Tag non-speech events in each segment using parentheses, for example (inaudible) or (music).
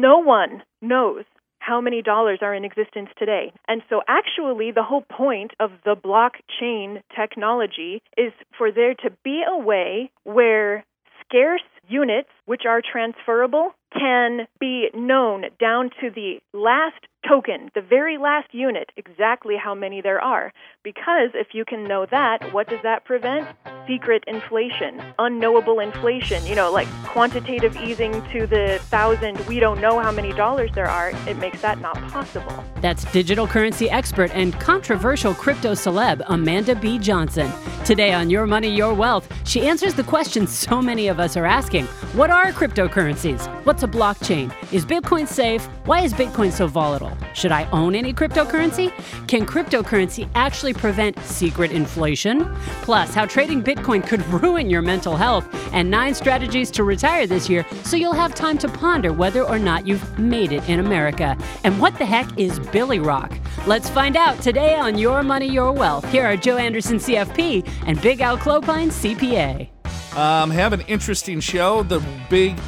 no one knows how many dollars are in existence today. And so, actually, the whole point of the blockchain technology is for there to be a way where scarce units, which are transferable, can be known down to the last token, the very last unit, exactly how many there are. Because if you can know that, what does that prevent? Secret inflation, unknowable inflation, you know, like quantitative easing to the thousand, we don't know how many dollars there are. It makes that not possible. That's digital currency expert and controversial crypto celeb Amanda B. Johnson. Today on Your Money, Your Wealth, she answers the question (laughs) so many of us are asking What are cryptocurrencies? What's a blockchain? Is Bitcoin safe? Why is Bitcoin so volatile? Should I own any cryptocurrency? Can cryptocurrency actually prevent secret inflation? Plus, how trading Bitcoin could (laughs) ruin your mental health, and nine strategies to retire this year so you'll have time to ponder whether or not you've made it in America. And what the heck is Billy Rock? Let's find out today on Your Money, Your Wealth. Here are Joe Anderson, CFP, and Big Al Clopine, CPA. Um, have an interesting show. The big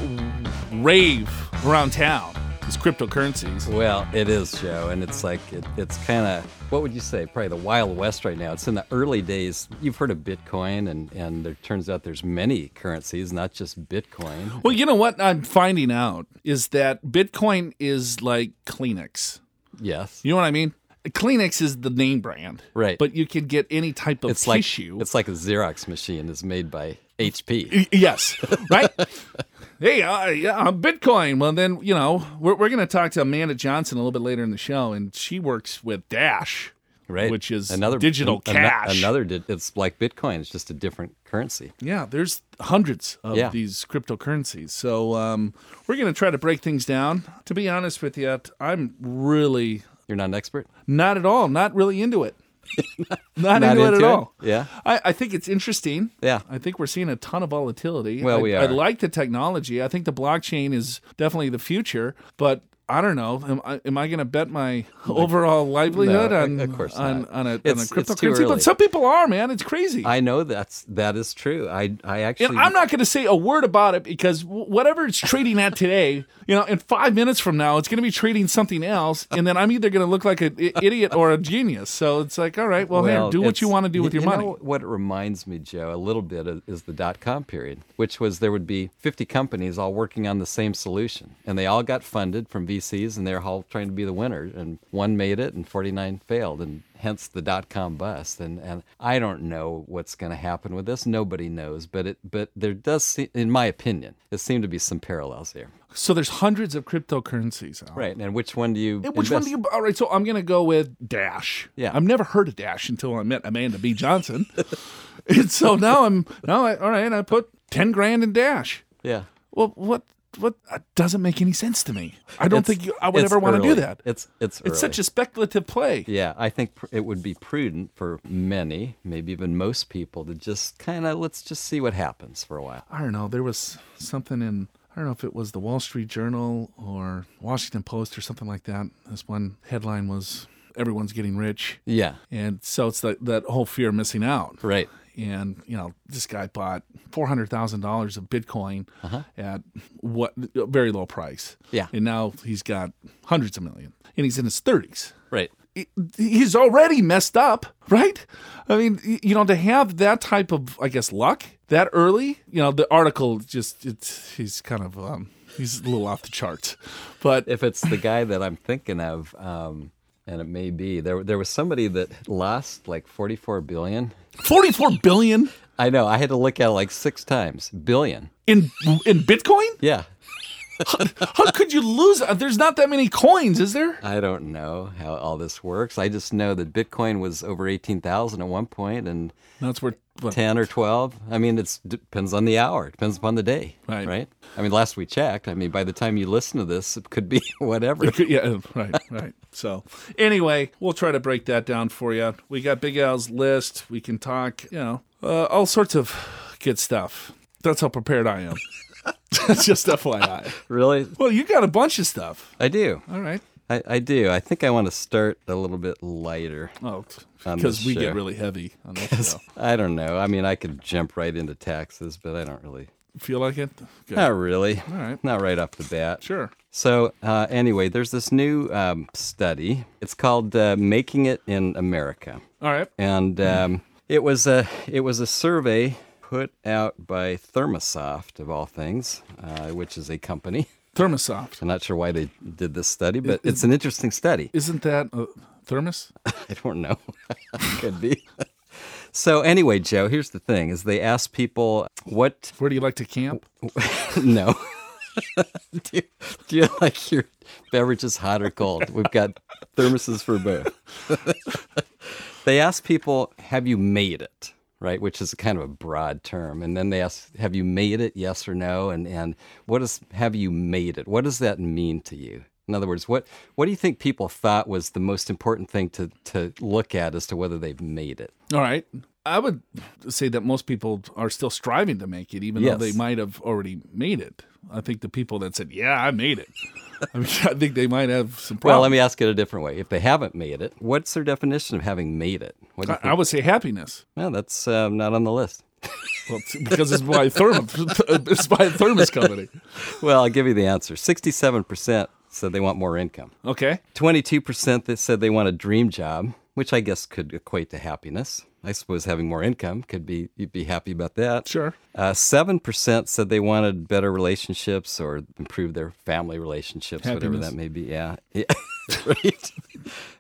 rave around town is cryptocurrencies. Well, it is, Joe, and it's like it, it's kind of what would you say? Probably the wild west right now. It's in the early days. You've heard of Bitcoin, and and there turns out there's many currencies, not just Bitcoin. Well, you know what I'm finding out is that Bitcoin is like Kleenex. Yes, You know what I mean? Kleenex is the name brand, Right. But you can get any type of it's like tissue. it's like a Xerox machine is made by HP. Yes, right. (laughs) hey, uh, yeah, I'm Bitcoin. Well, then you know we're we're going to talk to Amanda Johnson a little bit later in the show, and she works with Dash, Right, Which is another digital an- cash. Another, di- it's like Bitcoin. It's just a different currency. Yeah, there's hundreds of Yeah. these cryptocurrencies. So um, we're going to try to break things down. To be honest with you, I'm really You're not an expert. not at all, not really into it. (laughs) not, Not into, it at it? all. Yeah. I, I think it's interesting. Yeah. I think we're seeing a ton of volatility. Well, I, we I like the technology. I think the blockchain is definitely the future, but I don't know. Am I, am I going to bet my (laughs) overall livelihood No, on, of course on, not. on a, on a It's- it's too cryptocurrency? But some people are, man. It's crazy. I know that's that is true. I I actually And I'm not going to say a word about it because whatever it's trading at today, (laughs) you know, in five minutes from now, it's going to be trading something else, and then I'm either going to look like an idiot or a genius. So it's like, all right, well, here, do what you want to do with your you money. What it reminds me, Joe, a little bit is, the dot com period, which was there would be 50 companies all working on the same solution, and they all got funded from And they're all trying to be the winner, and one made it, and 49 failed, and hence the dot com bust. And and I don't know what's going to happen with this. Nobody knows, but it but there does, se- in my opinion, there seem to be some parallels here. So there's hundreds of cryptocurrencies. Al. Right, and which one do you? And Which one do you? All right, so I'm going to go with Dash. Yeah. I've never heard of Dash until I met Amanda B. Johnson, (laughs) and so now I'm now I, all right. I put ten grand in Dash. Yeah. Well, what what doesn't make any sense to me. I don't It's- think you, I would ever want to do that. It's it's It's such a speculative play. Yeah, I think pr- it would be prudent for many, maybe even most people, to just kind of let's just see what happens for a while. I don't know. There was something in I don't know if it was the Wall Street Journal or Washington Post or something like that. This one headline was "Everyone's getting rich," Yeah, and so it's that that whole fear of missing out. right. And you know, this guy bought four hundred thousand dollars of Bitcoin at what a very low price. Yeah. and now he's got hundreds of million, and he's in his thirties. Right. he's already messed up, right? I mean, you know, to have that type of, I guess, luck that early, you know, the article just, it's, he's kind of, um, he's a little off the charts. But If it's the guy that I'm thinking of, um, and it may be there, there was somebody that lost like 44 billion. 44 billion I know. I had to look at it like six times. Billion. in in Bitcoin? Yeah. How could you lose? uh, There's not that many coins, is there? I don't know how all this works. I just know that Bitcoin was over 18,000 at one point and That's where, what, 10 or 12. I mean, it depends on the hour. It depends upon the day. Right. Right. I mean, last we checked, I mean, by the time you listen to this, it could be (laughs) whatever. yeah, right, right. So, anyway, we'll try to break that down for you. We got Big Al's list. We can talk, you know, uh, all sorts of good stuff. That's how prepared I am. (laughs) That's (laughs) just FYI. really? Well, you got a bunch of stuff. I do. All right. I, I do. I think I want to start a little bit lighter. Oh, because we show. get really heavy on this show. I don't know. I mean, I could jump right into taxes, but I don't really feel like it? Good. Not really. All right. Not right off the bat. Sure. So uh, anyway, there's this new um, study. It's called uh, "Making It in America," All right. and um, it was a it was a survey put out by Thermosoft of all things, uh, which is a company. (laughs) Thermosoft. I'm not sure why they did this study, but it's an interesting study. Isn't that a thermos? (laughs) I don't know. (laughs) Could be. So anyway, Joe, here's the thing: is they asked people what Where do you like to camp? no. do, you, do you like your beverages hot or cold? We've got thermoses for both. they ask people, have you made it? Right, which is kind of a broad term. And then they ask, have you made it? Yes or no? And and what does have you made it? What does that mean to you? In other words, what what do you think people thought was the most important thing to to look at as to whether they've made it? All right. I would say that most people are still striving to make it, even Yes. though they might have already made it. I think the people that said, "Yeah, I made it," (laughs) I, mean, I think they might have some problems. Well, let me ask it a different way. If they haven't made it, what's their definition of having made it? What do you I, I would say happiness. Well, that's um, not on the list. Well, because it's by thermos. (laughs) it's by a thermos company. (laughs) Well, I'll give you the answer. 67% said they want more income. Okay. 22% that said they want a dream job, which I guess could equate to happiness. I suppose having more income could be, you'd be happy about that. Sure. Uh, 7% said they wanted better relationships or improve their family relationships, whatever that may be. Yeah. (laughs) yeah. right.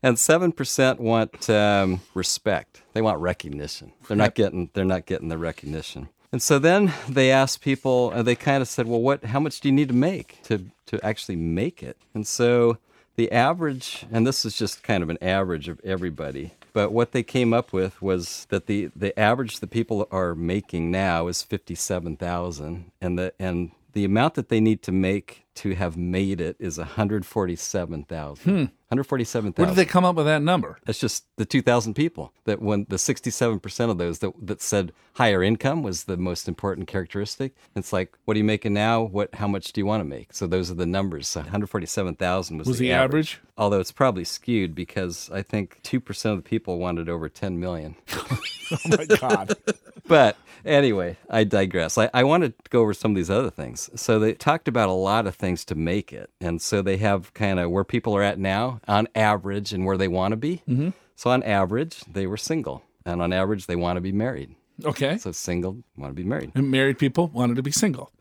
And 7% want um, respect. They want recognition. They're not getting they're not getting the recognition. And so then they asked people uh, they kind of said, "Well, what how much do you need to make to to actually make it?" And so the average, and this is just kind of an average of everybody, but what they came up with was that the, the average that people are making now is fifty seven thousand, and the and the amount that they need to make to have made it is one hundred forty-seven thousand. Hmm. One hundred forty-seven thousand. Where did they come up with that number? That's just the 2,000 people that when the 67% of those that, that said higher income was the most important characteristic. It's like, what are you making now? What, how much do you want to make? So those are the numbers. So 147,000 was, Was the average? Although it's probably skewed because I think 2% of the people wanted over 10 million. (laughs) Oh my God. (laughs) But anyway, I digress. I, I want to go over some of these other things. So they talked about a lot of things to make it. And so they have kind of where people are at now on average and where they want to be. Mm-hmm. So on average, they were single. And on average, they want to be married. Okay. So single, want to be married. And married people wanted to be single.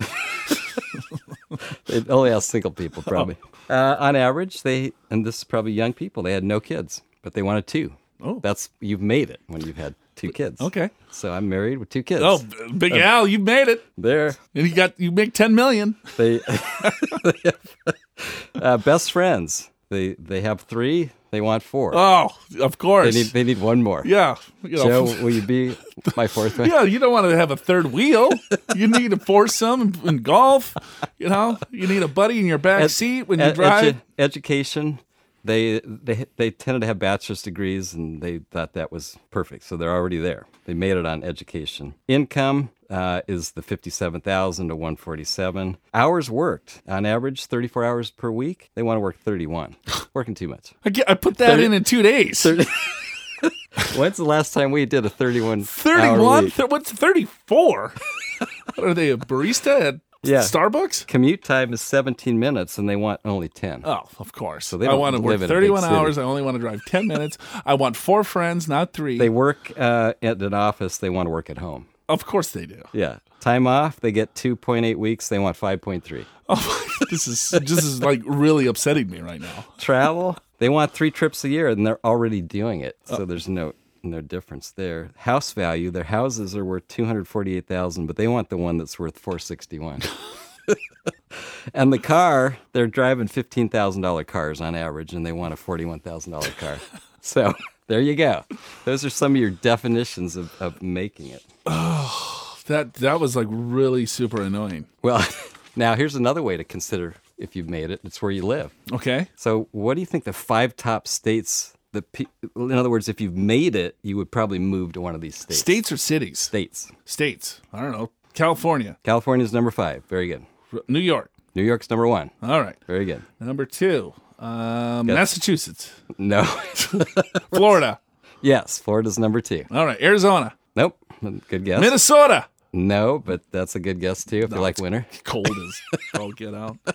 They only ask single people, probably. Uh, on average, they, and this is probably young people, they had no kids, but they wanted two. Oh. That's, you've made it when you've had two kids. Okay. So I'm married with two kids. Oh, Big Al, you made it. there. And you got you make ten million. They, they (laughs) have, uh, best friends. They they have three. They want four. Oh, of they course. need they need one more. yeah. You know, Joe, will you be my fourth one? Yeah, you don't want to have a third wheel. You need a foursome in, in golf. You know, you need a buddy in your back Ed- seat when you ed- drive. edu- education. They they they tended to have bachelor's degrees, and they thought that was perfect. So they're already there. They made it on education. Income uh, is the fifty-seven thousand to one forty-seven. Hours worked on average, thirty-four hours per week. They want to work thirty-one. (sighs) Working too much. I, get, I put that Thirty- in in two days. (laughs) (laughs) When's the last time we did a thirty-one? hour Thirty-one. week? Th- what's thirty-four? (laughs) are they? A barista at Yeah. Starbucks? Commute time is seventeen minutes, and they want only ten. Oh, of course. So they I don't want to work live in a big thirty-one city. hours. I only want to drive ten (laughs) minutes. I want four friends, not three. They work uh, at an office. They want to work at home. of course they do. Yeah. Time off, they get 2.8 weeks. They want 5.3. Oh, (laughs) this is this is like really upsetting me right now. Travel, they want three trips a year, and they're already doing it. So there's no no difference there. House value, their houses are worth 248,000, but they want the one that's worth 461. (laughs) and the car, they're driving $15,000 cars on average, and they want a $41,000 car. so (laughs) there you go. Those are some of your definitions of, of making it. Oh, That that was like really super annoying. Well, (laughs) now here's another way to consider if you've made it. It's where you live. Okay. So, what do you think the five top states? The pe- in other words, if you've made it, you would probably move to one of these states. States or cities? States. States. I don't know. California, California's number five. Very good. New York. New York's number one. All right. Very good. Number two, um, Massachusetts, No. (laughs) Florida. yes, Florida's number two. All right. Arizona, Nope. Good guess. Minnesota. No, but that's a good guess too if you like winter. (laughs) Cold as all get out. (laughs)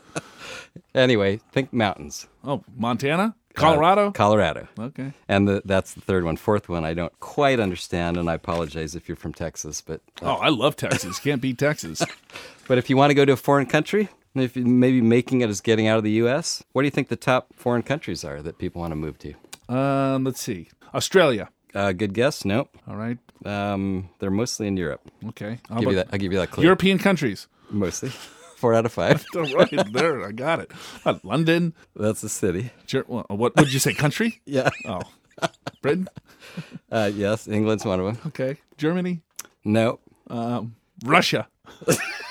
Anyway, think mountains. Oh, Montana, Colorado. Uh, Colorado. okay. And the, that's the third one. Fourth one, I don't quite understand, and I apologize if you're from Texas. But Oh, I love Texas. Can't beat Texas. (laughs) but if you want to go to a foreign country, if you maybe making it is getting out of the U.S., what do you think the top foreign countries are that people want to move to? Um, let's see. Australia. Uh, good guess. Nope. All right. Um, they're mostly in Europe. Okay. I'll give you that. I'll give you that clue. European countries. Mostly. (laughs) Four out of five. right there, I got it. Uh, London. That's a city. Well, what would you say? Country? (laughs) Yeah. Oh, Britain. Uh, yes, England's one of them. Okay. Germany. No. Um, Russia. (laughs)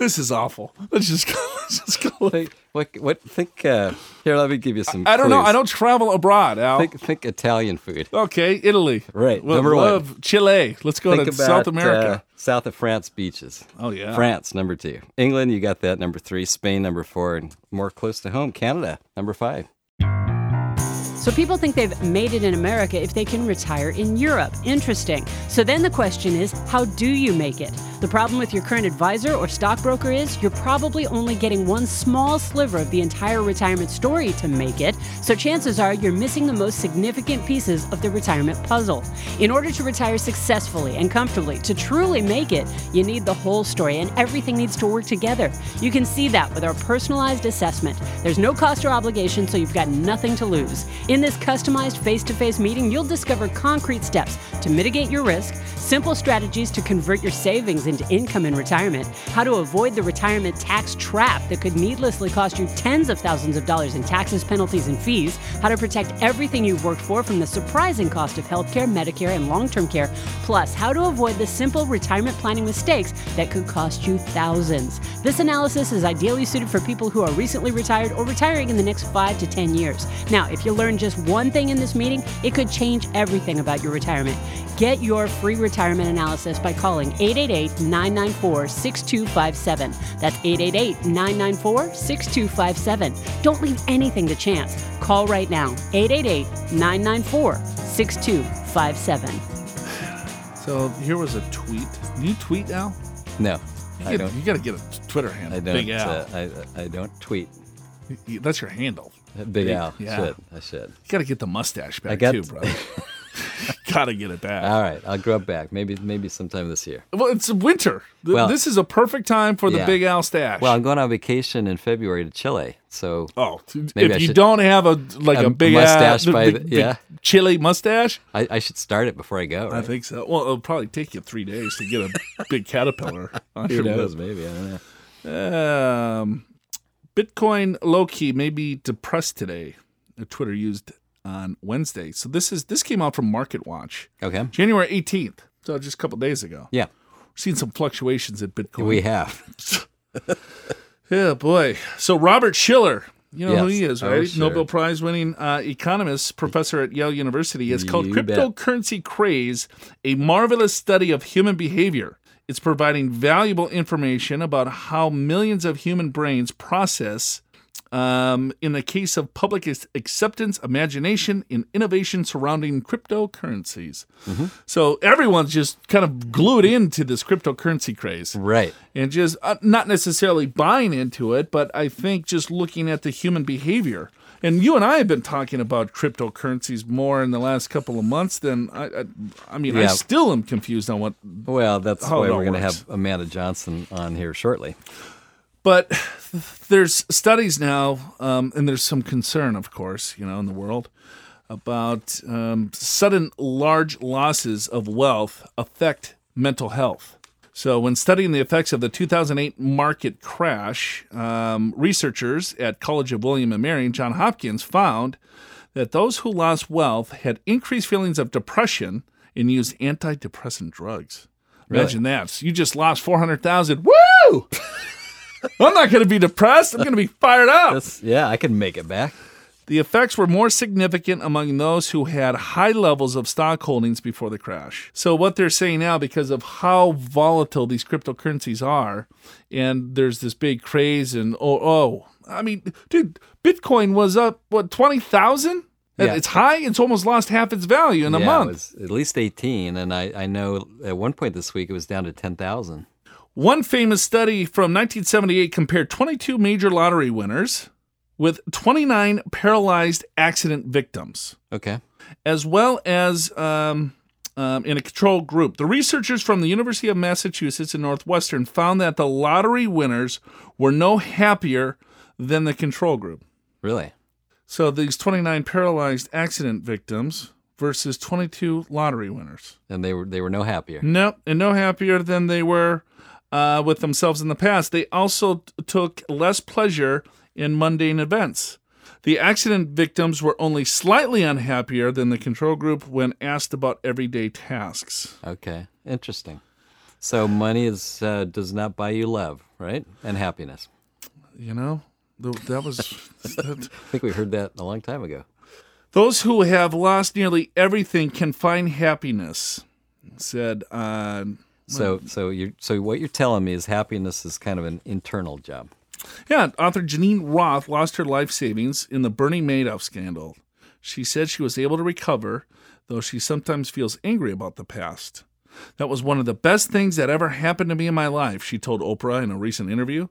this is awful. Let's just go. (laughs) Let's just go. Think, what? What? Think. Uh, here, let me give you some. I don't know. I don't travel abroad, Al. Think. Think Italian food. okay, Italy. Right, Well, number one. Chile. Let's go Think to about South America. uh, south of France beaches. oh yeah. France, number two. England, you got that, number three. Spain, number four. And more close to home, Canada, number five. So people think they've made it in America if they can retire in Europe. Interesting. So then the question is, how do you make it? The problem with your current advisor or stockbroker is you're probably only getting one small sliver of the entire retirement story to make it. So chances are you're missing the most significant pieces of the retirement puzzle. In order to retire successfully and comfortably, to truly make it, you need the whole story and everything needs to work together. You can see that with our personalized assessment. There's no cost or obligation, so you've got nothing to lose. In this customized face to face meeting, you'll discover concrete steps to mitigate your risk, simple strategies to convert your savings into income in retirement, how to avoid the retirement tax trap that could needlessly cost you tens of thousands of dollars in taxes, penalties, and fees, how to protect everything you've worked for from the surprising cost of healthcare, Medicare, and long term care, plus how to avoid the simple retirement planning mistakes that could cost you thousands. This analysis is ideally suited for people who are recently retired or retiring in the next five to 10 years. Now, if you learn just one thing in this meeting, it could change everything about your retirement. Get your free retirement analysis by calling 888 994 6257. That's 888 994 6257. Don't leave anything to chance. Call right now 888 994 6257. So here was a tweet. Do you tweet now? No, I You, don't. you got to get a Twitter handle. I don't. Big Al. Uh, I, I don't tweet. That's your handle. Big Big- Al. yeah. Should. I should. You got to get the mustache back I got- too, bro. (laughs) got to get it back. All right, I'll grow it back. Maybe maybe sometime this year. well, it's winter. Th- Well- this is a perfect time for the Yeah. Big Al stash. Well, I'm going on vacation in February to Chile, so oh, maybe if you don't have a like a, a big mustache Al, by the, the- the yeah. chili mustache, I, I should start it before I go. I think so. Well, it'll probably take you three days to get a big (laughs) caterpillar. on Who your knows? Maybe I don't know. Um, Bitcoin low key may be depressed today. Twitter used on Wednesday. So this is this came out from MarketWatch, Okay. January 18th. So just a couple days ago. Yeah, We're seeing some fluctuations in Bitcoin. we have. (laughs) Yeah, boy. So Robert Shiller, you know who he is, Oh, right? sure. Nobel Prize winning uh, economist, professor at Yale University, has called You bet. cryptocurrency craze a marvelous study of human behavior. It's providing valuable information about how millions of human brains process. Um, in the case of public acceptance, imagination, and innovation surrounding cryptocurrencies. Mm-hmm. So everyone's just kind of glued into this cryptocurrency craze Right. and just uh, not necessarily buying into it, but I think just looking at the human behavior. And you and I have been talking about cryptocurrencies more in the last couple of months than I. I, I mean, I still am confused on what. Well, that's How why we're going to have Amanda Johnson on here shortly. But there's studies now, um, and there's some concern, of course, you know, in the world about um, sudden large losses of wealth affect mental health. So, when studying the effects of the 2008 market crash, um, researchers at College of William and Mary and John Hopkins found that those who lost wealth had increased feelings of depression and used antidepressant drugs. Imagine that. So you just lost 400,000. Woo! (laughs) I'm not going to be depressed. I'm going to be fired up. That's yeah, I can make it back. The effects were more significant among those who had high levels of stock holdings before the crash. So, what they're saying now, because of how volatile these cryptocurrencies are, and there's this big craze, and oh, oh, I mean, dude, Bitcoin was up, what, 20,000? And Yeah. It's high. It's almost lost half its value in a yeah, month. it was at least 18, and I, I know at one point this week it was down to 10,000. One famous study from 1978 compared 22 major lottery winners with 29 paralyzed accident victims, Okay. as well as um, um, in a control group. The researchers from the University of Massachusetts and Northwestern found that the lottery winners were no happier than the control group. Really? So these 29 paralyzed accident victims versus 22 lottery winners. And they were they were no happier. Nope, and no happier than they were uh, with themselves in the past. They also t- took less pleasure in mundane events. The accident victims were only slightly unhappier than the control group when asked about everyday tasks. Okay. Interesting. So money is uh, does not buy you love, right? And happiness. You know, that was. that- (laughs) I think we heard that a long time ago. Those who have lost nearly everything can find happiness, said. Uh, So so you so what you're telling me is happiness is kind of an internal job. Yeah, author Geneen Roth lost her life savings in the Bernie Madoff scandal. She said she was able to recover, though she sometimes feels angry about the past. That was one of the best things that ever happened to me in my life, she told Oprah in a recent interview.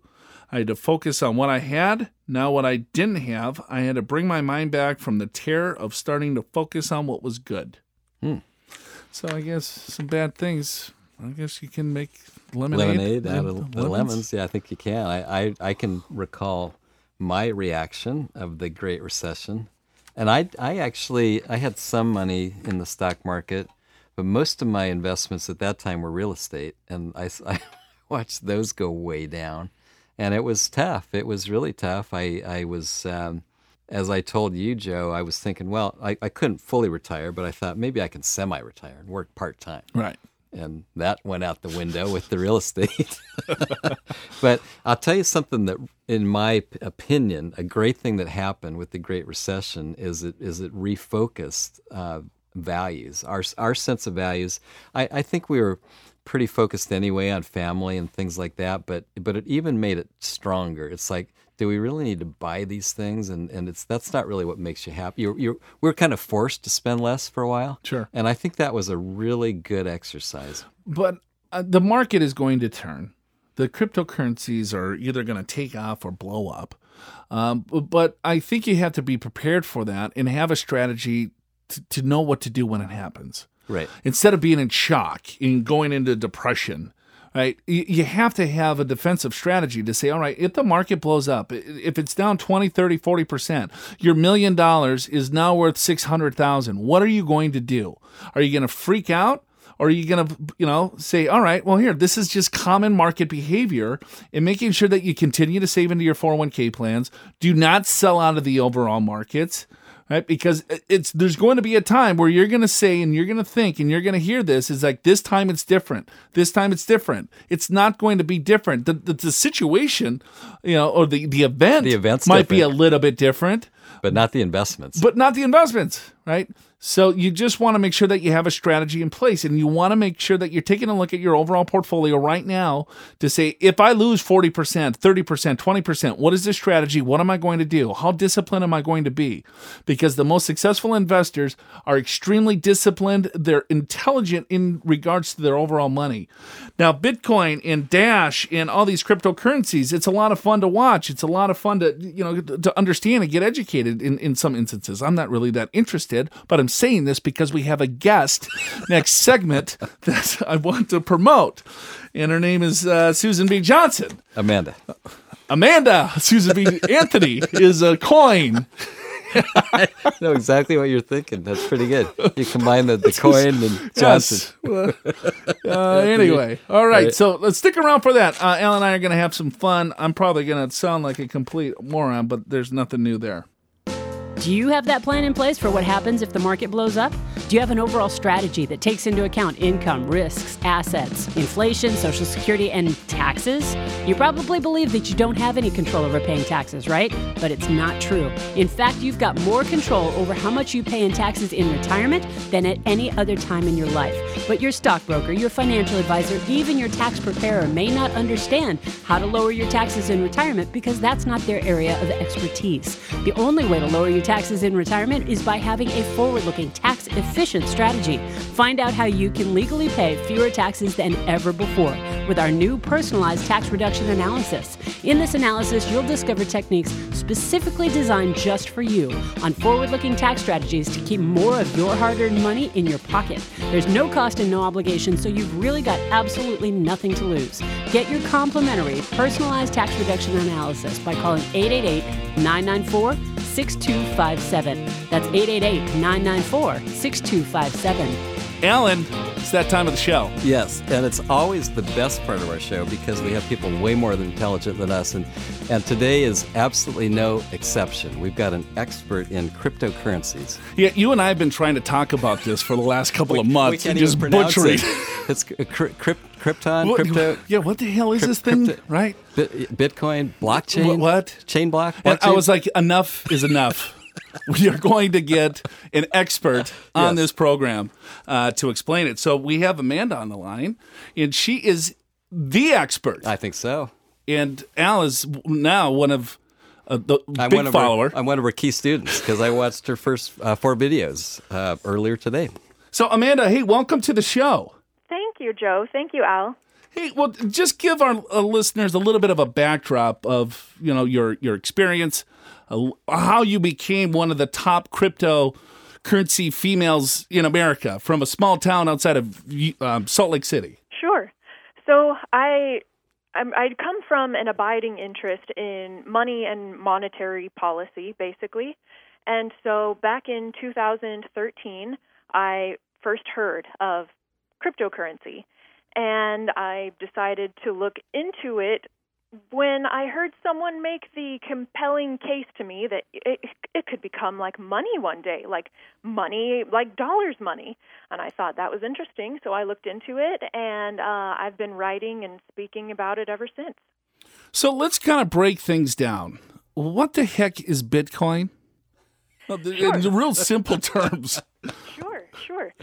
I had to focus on what I had, now what I didn't have. I had to bring my mind back from the terror of starting to focus on what was good. Hmm. So I guess some bad things. I guess you can make lemonade, Lemonade out of lemons. lemons. Yeah, I think you can. I, I, I can recall my reaction of the Great Recession. And I, I actually I had some money in the stock market, but most of my investments at that time were real estate, and I, (laughs) I watched those go way down, and it was tough. It was really tough. I I was um, as I told you, Joe. I was thinking, well, I, I couldn't fully retire, but I thought maybe I can semi-retire and work part time Right. And that went out the window with the real estate. (laughs) but I'll tell you something that, in my opinion, a great thing that happened with the Great Recession is it is it refocused uh, values, our our sense of values. I, I think we were pretty focused anyway on family and things like that, but but it even made it stronger. It's like. Do we really need to buy these things? And, and it's that's not really what makes you happy. You're, you're, we're kind of forced to spend less for a while. Sure. And I think that was a really good exercise. But uh, the market is going to turn. The cryptocurrencies are either going to take off or blow up. Um, but I think you have to be prepared for that and have a strategy to, to know what to do when it happens. Right. Instead of being in shock and going into depression, right? You, have to have a defensive strategy to say, all right, if the market blows up, if it's down 20, 30, 40%, your million dollars is now worth 600,000. What are you going to do? Are you going to freak out? Or are you going to, you know, say, all right, well, here, this is just common market behavior and making sure that you continue to save into your 401k plans. Do not sell out of the overall markets right? Because it's there's going to be a time where you're going to say and you're going to think and you're going to hear this is like this time it's different. This time it's different. It's not going to be different. The, the, the situation you know or the, the event The event's might be a little bit different. But not the investments. but not the investments, right? So you just want to make sure that you have a strategy in place and you want to make sure that you're taking a look at your overall portfolio right now to say if I lose 40%, 30%, 20%, what is the strategy? What am I going to do? How disciplined am I going to be? Because the most successful investors are extremely disciplined, they're intelligent in regards to their overall money. Now, Bitcoin and Dash and all these cryptocurrencies, it's a lot of fun to watch. It's a lot of fun to, you know, to understand and get educated in, in some instances. I'm not really that interested, but I'm saying this because we have a guest next segment that I want to promote. And her name is uh, Susan B. Johnson. Amanda. Amanda Susan B. Anthony is a coin. I (laughs) know exactly what you're thinking. That's pretty good. You combine the, the (laughs) coin and Johnson. Yes. Uh, anyway, all right. Right. So let's stick around for that. Uh, Al and I are going to have some fun. I'm probably going to sound like a complete moron, but there's nothing new there. Do you have that plan in place for what happens if the market blows up? Do you have an overall strategy that takes into account income, risks, assets, inflation, social security, and taxes? You probably believe that you don't have any control over paying taxes, right? But it's not true. In fact, you've got more control over how much you pay in taxes in retirement than at any other time in your life. But your stockbroker, your financial advisor, even your tax preparer may not understand how to lower your taxes in retirement because that's not their area of expertise. The only way to lower your taxes in retirement is by having a forward looking, tax efficient strategy. Find out how you can legally pay fewer taxes than ever before with our new personalized tax reduction analysis. In this analysis, you'll discover techniques specifically designed just for you on forward looking tax strategies to keep more of your hard earned money in your pocket. There's no cost and no obligation, so you've really got absolutely nothing to lose. Get your complimentary personalized tax reduction analysis by calling 888 994 6257. That's 888 994 6257. Alan, it's that time of the show. Yes, and it's always the best part of our show because we have people way more intelligent than us, and and today is absolutely no exception. We've got an expert in cryptocurrencies. Yeah, you and I have been trying to talk about this for the last couple We- of months and just butchering. it. (laughs) It's crypt, Krypton, What- crypto, yeah, what the hell is Crypt- this thing? crypto- right? Bitcoin, blockchain. What? Chain block. And I was like, enough is enough. (laughs) we are going to get an expert on Yes. this program uh, to explain it. So we have Amanda on the line, and she is the expert. I think so. and Al is now one of uh, the I'm big one of follower. Her, I'm one of her key students because I watched her first uh, four videos uh, earlier today. so Amanda, hey, welcome to the show. Thank you, Joe. Thank you, Al. Hey, well, just give our uh, listeners a little bit of a backdrop of you know your your experience, how you became one of the top cryptocurrency females in America from a small town outside of um, Salt Lake City. Sure. So I I'd come from an abiding interest in money and monetary policy, basically. And so back in 2013, I first heard of cryptocurrency. And I decided to look into it when I heard someone make the compelling case to me that it, it could become like money one day, like money, like dollars money. And I thought that was interesting, so I looked into it, and uh, I've been writing and speaking about it ever since. So let's kind of break things down. What the heck is Bitcoin? The- In real simple (laughs) terms. Sure, sure.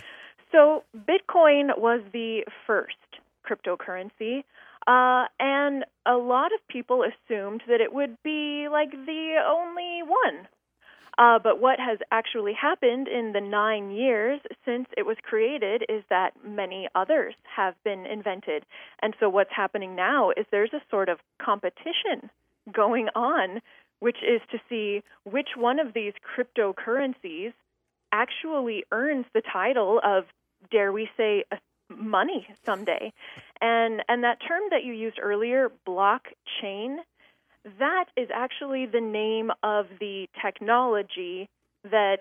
So Bitcoin was the first cryptocurrency, uh, and a lot of people assumed that it would be like the only one. Uh, but what has actually happened in the nine years since it was created is that many others have been invented. And so what's happening now is there's a sort of competition going on, which is to see which one of these cryptocurrencies actually earns the title of, dare we say, a money someday. And and that term that you used earlier, blockchain, that is actually the name of the technology that.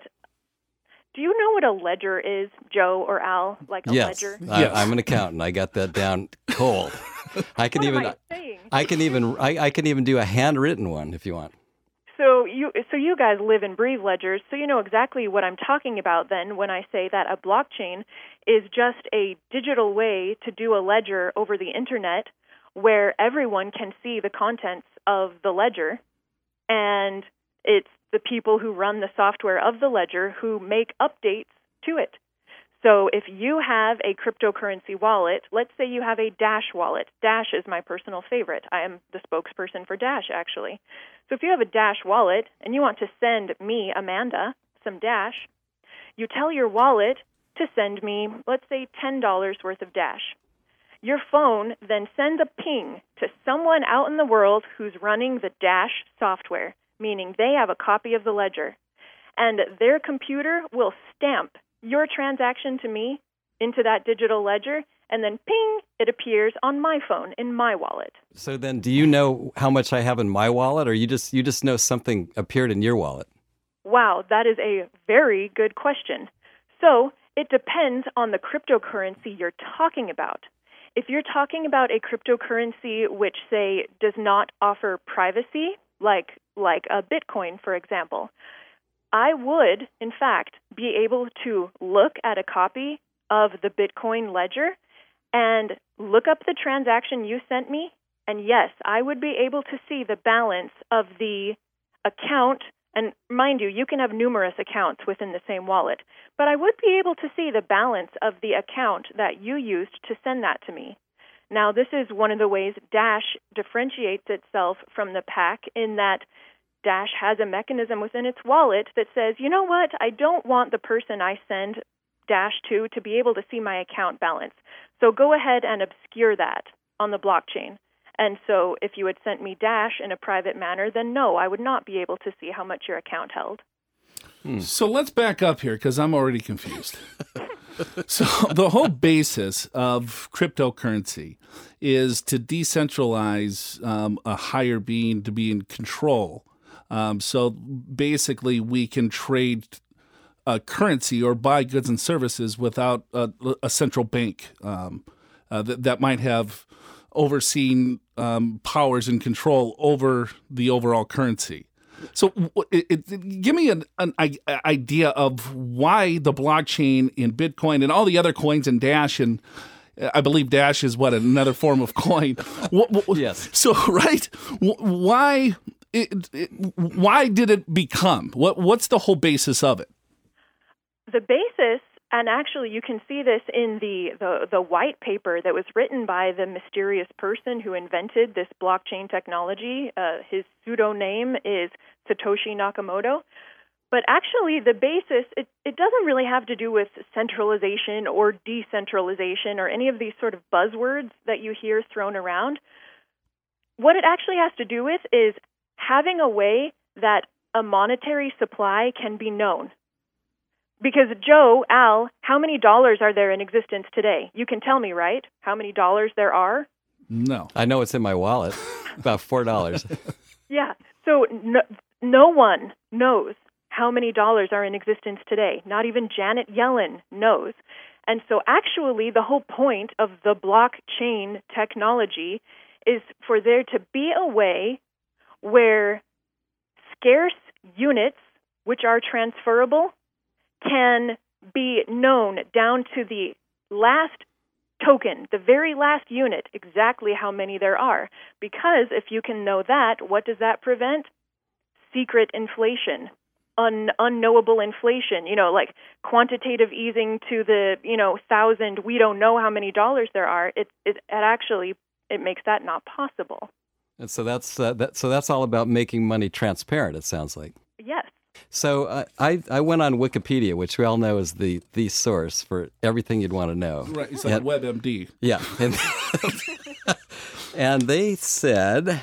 Do you know what a ledger is, Joe or Al? Like a yes, ledger? I, Yes. I'm an accountant. I got that down cold. (laughs) I can What even. am I saying? I can even. I, I can even do a handwritten one if you want. So you so you guys live and breathe ledgers, so you know exactly what I'm talking about then when I say that a blockchain is just a digital way to do a ledger over the internet where everyone can see the contents of the ledger and it's the people who run the software of the ledger who make updates to it. So if you have a cryptocurrency wallet, let's say you have a Dash wallet. Dash is my personal favorite. I am the spokesperson for Dash, actually. So if you have a Dash wallet and you want to send me, Amanda, some Dash, you tell your wallet to send me, let's say, $10 worth of Dash. Your phone then sends a ping to someone out in the world who's running the Dash software, meaning they have a copy of the ledger. And their computer will stamp your transaction to me into that digital ledger, and then ping, it appears on my phone in my wallet. So then, do you know how much I have in my wallet, or you just you just know something appeared in your wallet? Wow, that is a very good question. So it depends on the cryptocurrency you're talking about. If you're talking about a cryptocurrency which, say, does not offer privacy, like like a Bitcoin, for example, I would, in fact, be able to look at a copy of the Bitcoin ledger and look up the transaction you sent me. And yes, I would be able to see the balance of the account. And mind you, you can have numerous accounts within the same wallet, but I would be able to see the balance of the account that you used to send that to me. Now, this is one of the ways Dash differentiates itself from the pack in that Dash has a mechanism within its wallet that says, you know what, I don't want the person I send Dash to to be able to see my account balance. So go ahead and obscure that on the blockchain. And so if you had sent me Dash in a private manner, then no, I would not be able to see how much your account held. So let's back up here because I'm already confused. (laughs) so the whole basis of cryptocurrency is to decentralize um, a higher being to be in control. Um, so basically, we can trade uh, currency or buy goods and services without a, a central bank um, uh, that, that might have overseen um, powers and control over the overall currency. So, it, it, give me an, an idea of why the blockchain in Bitcoin and all the other coins in Dash and I believe Dash is what another form of coin. Yes. So, (laughs) right? Why? It, it, why did it become? What What's the whole basis of it? The basis, and actually you can see this in the, the, the white paper that was written by the mysterious person who invented this blockchain technology. Uh, his pseudo name is Satoshi Nakamoto. But actually, the basis, it, it doesn't really have to do with centralization or decentralization or any of these sort of buzzwords that you hear thrown around. What it actually has to do with is having a way that a monetary supply can be known. Because, Joe, Al, how many dollars are there in existence today? You can tell me, right? How many dollars there are? No. I know it's in my wallet, (laughs) about four dollars. Yeah. So no, no one knows how many dollars are in existence today. Not even Janet Yellen knows. And so, actually, the whole point of the blockchain technology is for there to be a way where scarce units, which are transferable, can be known down to the last token, the very last unit, exactly how many there are. Because if you can know that, what does that prevent? Secret inflation, un- unknowable inflation, you know, like quantitative easing to the, you know, thousand, we don't know how many dollars there are. It, it, it actually, it makes that not possible. And so that's uh, that. So that's all about making money transparent. It sounds like. Yes. So uh, I I went on Wikipedia, which we all know is the the source for everything you'd want to know. Right. It's like And- WebMD. Yeah. And, (laughs) and they said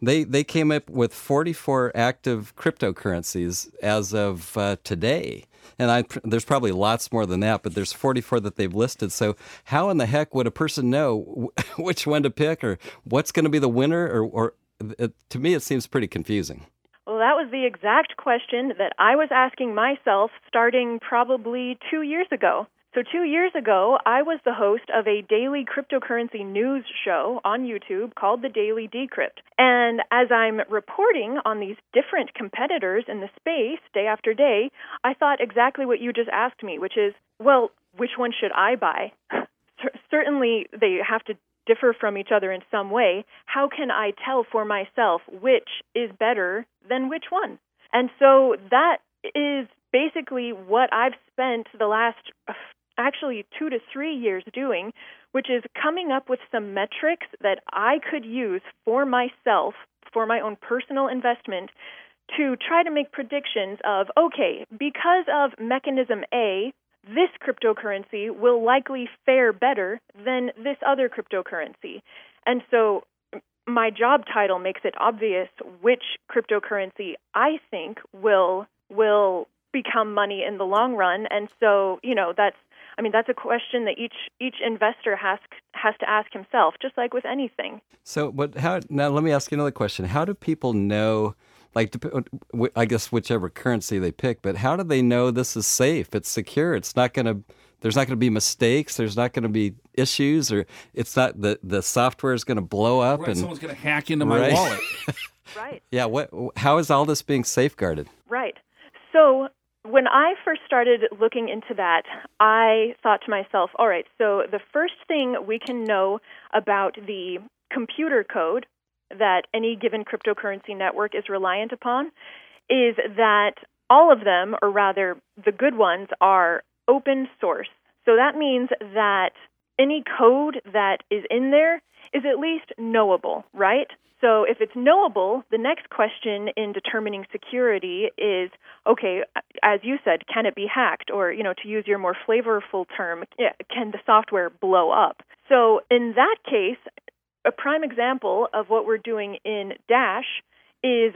they they came up with 44 active cryptocurrencies as of uh, today. And I, there's probably lots more than that, but there's 44 that they've listed. So how in the heck would a person know (laughs) which one to pick or what's going to be the winner? Or, or it, to me, it seems pretty confusing. Well, that was the exact question that I was asking myself starting probably two years ago. So, two years ago, I was the host of a daily cryptocurrency news show on YouTube called The Daily Decrypt. And as I'm reporting on these different competitors in the space day after day, I thought exactly what you just asked me, which is, well, which one should I buy? (laughs) Cer- Certainly, they have to differ from each other in some way. How can I tell for myself which is better than which one? And so that is basically what I've spent the last uh, actually two to three years doing, which is coming up with some metrics that I could use for myself, for my own personal investment, to try to make predictions of okay, because of mechanism A, this cryptocurrency will likely fare better than this other cryptocurrency. And so my job title makes it obvious which cryptocurrency I think will will become money in the long run. And so, you know, that's I mean, that's a question that each each investor has has to ask himself, just like with anything. So, but how now? Let me ask you another question. How do people know? Like, I guess whichever currency they pick, but how do they know this is safe? It's secure. It's not going to. There's not going to be mistakes. There's not going to be issues, or it's not the the software is going to blow up. Right. and Someone's going to hack into my Right. wallet. (laughs) Right. yeah, what? How is all this being safeguarded? Right. So when I first started looking into that, I thought to myself, all right, so the first thing we can know about the computer code that any given cryptocurrency network is reliant upon is that all of them, or rather the good ones, are open source. So that means that any code that is in there is at least knowable, right? So if it's knowable, the next question in determining security is okay, as you said, can it be hacked? Or, you know, to use your more flavorful term, can the software blow up? So in that case, a prime example of what we're doing in Dash is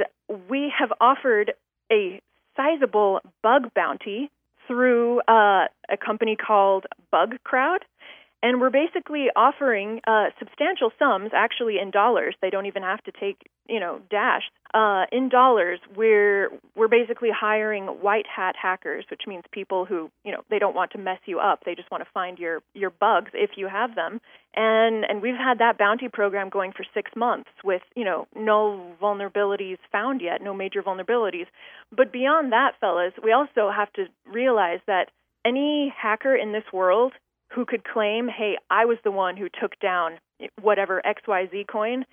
we have offered a sizable bug bounty through uh, a company called Bugcrowd. And we're basically offering uh, substantial sums, actually in dollars. They don't even have to take, you know, Dash. Uh, in dollars, we're we're basically hiring white hat hackers, which means people who, you know, they don't want to mess you up. They just want to find your your bugs if you have them. And and we've had that bounty program going for six months with, you know, no vulnerabilities found yet, no major vulnerabilities. But beyond that, fellas, we also have to realize that any hacker in this world who could claim, hey, I was the one who took down whatever XYZ coin,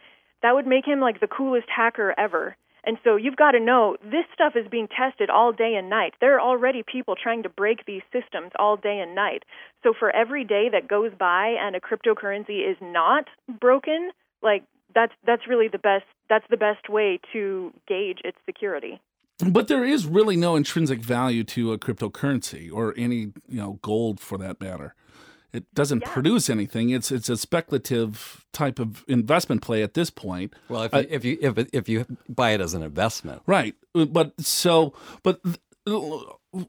that would make him like the coolest hacker ever. And so you've got to know this stuff is being tested all day and night. There are already people trying to break these systems all day and night. So for every day that goes by and a cryptocurrency is not broken, like that's that's really the best that's the best way to gauge its security. But there is really no intrinsic value to a cryptocurrency or any, you know, gold for that matter. It doesn't yeah. produce anything. It's it's a speculative type of investment play at this point. Well, if you, uh, if you if if you buy it as an investment, right? But so but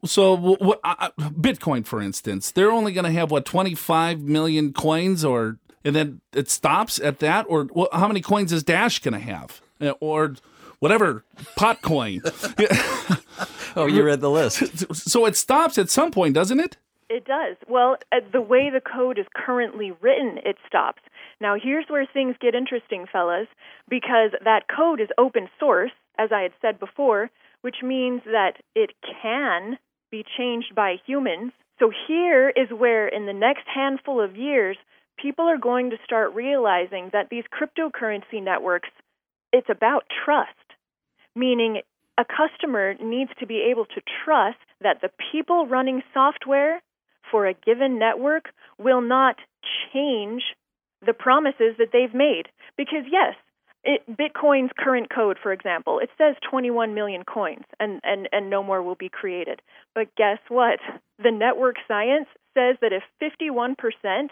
so what? Uh, Bitcoin, for instance, they're only going to have what twenty five million coins, or and then it stops at that, or well, how many coins is Dash going to have, uh, or whatever PotCoin? (laughs) oh, you read the list. (laughs) So it stops at some point, doesn't it? It does. Well, uh, the way the code is currently written, it stops. Now, here's where things get interesting, fellas, because that code is open source, as I had said before, which means that it can be changed by humans. So here is where, in the next handful of years, people are going to start realizing that these cryptocurrency networks, it's about trust, meaning a customer needs to be able to trust that the people running software for a given network will not change the promises that they've made. Because, yes, it, Bitcoin's current code, for example, it says 21 million coins and, and, and no more will be created. But guess what? The network science says that if 51%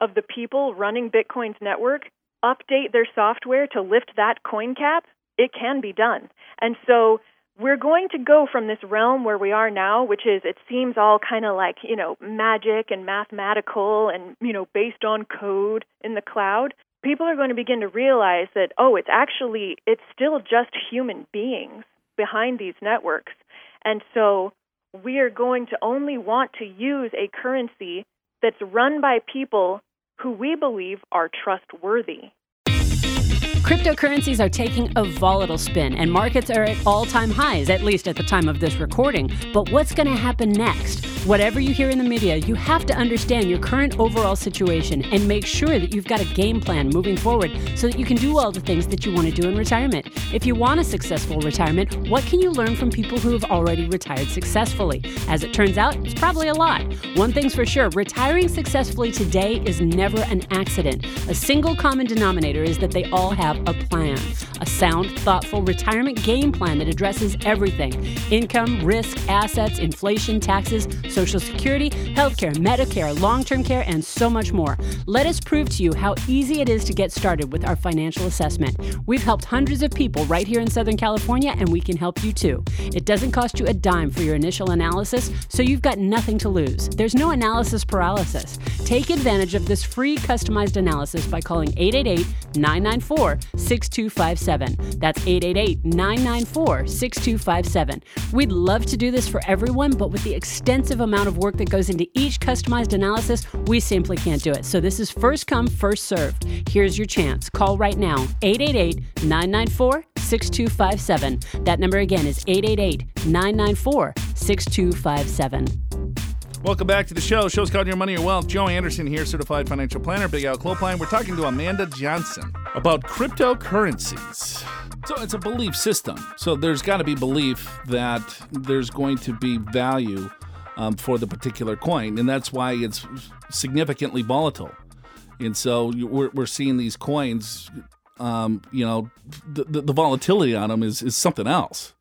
of the people running Bitcoin's network update their software to lift that coin cap, it can be done. And so we're going to go from this realm where we are now, which is it seems all kind of like, you know, magic and mathematical and, you know, based on code in the cloud. People are going to begin to realize that, oh, it's actually, it's still just human beings behind these networks. And so we are going to only want to use a currency that's run by people who we believe are trustworthy. Cryptocurrencies are taking a volatile spin, and markets are at all time highs, at least at the time of this recording. But what's going to happen next? Whatever you hear in the media, you have to understand your current overall situation and make sure that you've got a game plan moving forward so that you can do all the things that you want to do in retirement. If you want a successful retirement, what can you learn from people who have already retired successfully? As it turns out, it's probably a lot. One thing's for sure retiring successfully today is never an accident. A single common denominator is that they all have a plan, a sound, thoughtful retirement game plan that addresses everything income, risk, assets, inflation, taxes Social Security, healthcare, Medicare, long term care, and so much more. Let us prove to you how easy it is to get started with our financial assessment. We've helped hundreds of people right here in Southern California, and we can help you too. It doesn't cost you a dime for your initial analysis, so you've got nothing to lose. There's no analysis paralysis. Take advantage of this free customized analysis by calling 888 994 6257. That's 888 994 6257. We'd love to do this for everyone, but with the extensive amount of work that goes into each customized analysis, we simply can't do it. So this is first come, first served. Here's your chance. Call right now 888 994 6257. That number again is 888 994 6257. Welcome back to the show. Show's called Your Money, Your Wealth. Joe Anderson here, certified financial planner, Big Al Clopine. We're talking to Amanda Johnson about cryptocurrencies. So it's a belief system. So there's got to be belief that there's going to be value um, for the particular coin, and that's why it's significantly volatile. And so we're, we're seeing these coins, um, you know, the, the, the volatility on them is, is something else.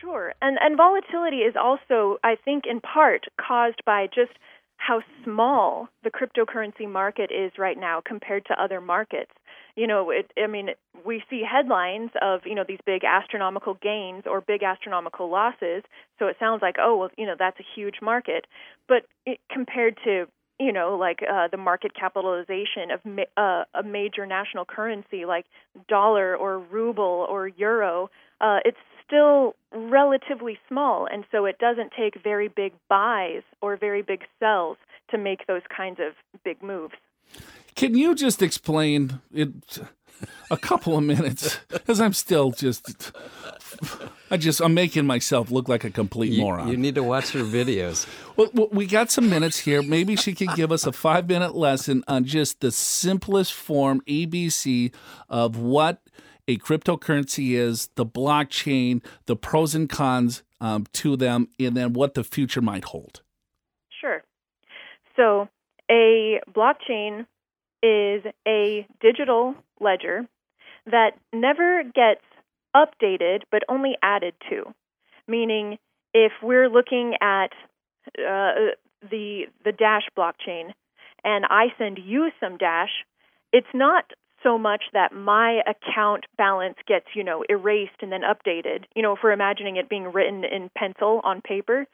Sure. And and volatility is also I think in part caused by just how small the cryptocurrency market is right now compared to other markets. You know, it I mean, we see headlines of, you know, these big astronomical gains or big astronomical losses, so it sounds like, oh, well, you know, that's a huge market. But it, compared to you know, like uh, the market capitalization of ma- uh, a major national currency like dollar or ruble or euro, uh, it's still relatively small, and so it doesn't take very big buys or very big sells to make those kinds of big moves. Can you just explain it a couple of minutes? (laughs) Because I'm still just, I just, I'm making myself look like a complete You, moron. you need to watch her videos. well, well, we got some minutes here. Maybe she could give us a five minute lesson on just the simplest form ABC of what a cryptocurrency is, the blockchain, the pros and cons um, to them, and then what the future might hold. Sure. So, a blockchain is a digital ledger that never gets updated but only added to. Meaning, if we're looking at uh, the the Dash blockchain and I send you some Dash, it's not so much that my account balance gets, you know, erased and then updated. You know, if we're imagining it being written in pencil on paper,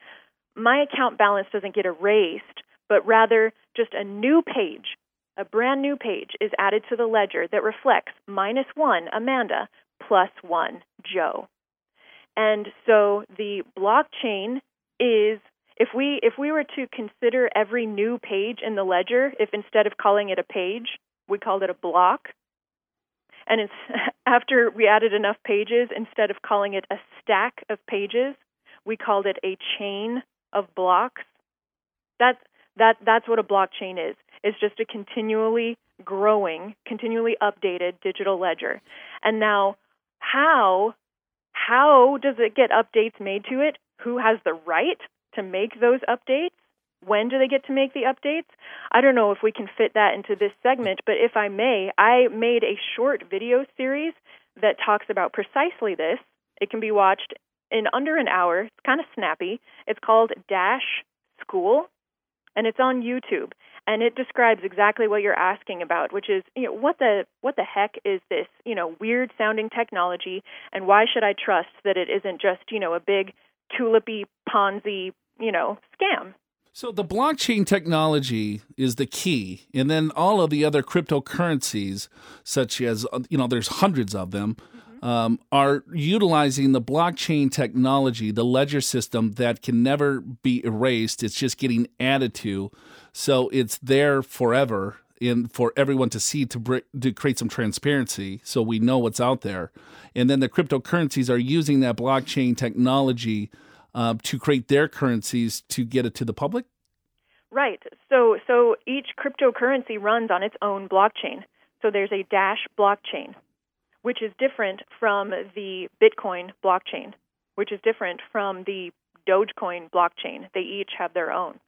my account balance doesn't get erased, but rather just a new page, a brand new page is added to the ledger that reflects minus one Amanda plus one Joe. And so the blockchain is if we if we were to consider every new page in the ledger, if instead of calling it a page, we called it a block, and it's (laughs) after we added enough pages, instead of calling it a stack of pages, we called it a chain of blocks. That's that that's what a blockchain is. It's just a continually growing, continually updated digital ledger. And now how how does it get updates made to it? Who has the right to make those updates? When do they get to make the updates? I don't know if we can fit that into this segment, but if I may, I made a short video series that talks about precisely this. It can be watched in under an hour. It's kind of snappy. It's called Dash School, and it's on YouTube. And it describes exactly what you're asking about, which is, you know, what the what the heck is this, you know, weird sounding technology, and why should I trust that it isn't just, you know, a big tulipy Ponzi, you know, scam? So the blockchain technology is the key, and then all of the other cryptocurrencies, such as uh, you know, there's hundreds of them, um, are utilizing the blockchain technology, the ledger system that can never be erased. It's just getting added to, so it's there forever, and for everyone to see to br- to create some transparency, so we know what's out there. And then the cryptocurrencies are using that blockchain technology uh, to create their currencies to get it to the public. Right. So so each cryptocurrency runs on its own blockchain. So there's a Dash blockchain, which is different from the Bitcoin blockchain, which is different from the Dogecoin blockchain. They each have their own.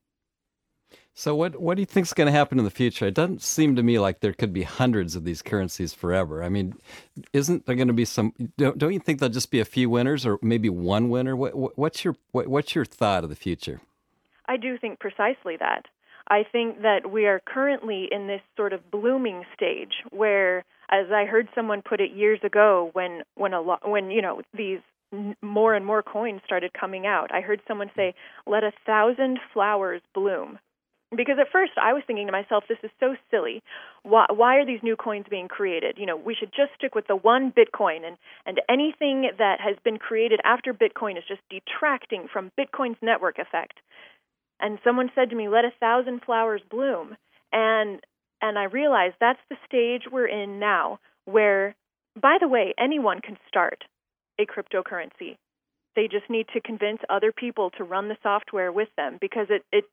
So what what do you think is going to happen in the future? It doesn't seem to me like there could be hundreds of these currencies forever. I mean, isn't there going to be some? Don't, don't you think there'll just be a few winners, or maybe one winner? What, what, what's your what, what's your thought of the future? I do think precisely that. I think that we are currently in this sort of blooming stage where, as I heard someone put it years ago, when when a lot when you know these more and more coins started coming out, I heard someone say, "Let a thousand flowers bloom." Because at first I was thinking to myself, this is so silly. Why, why are these new coins being created? You know, we should just stick with the one Bitcoin, and, and anything that has been created after Bitcoin is just detracting from Bitcoin's network effect. And someone said to me, "Let a thousand flowers bloom," and and I realized that's the stage we're in now, where, by the way, anyone can start a cryptocurrency. They just need to convince other people to run the software with them because it it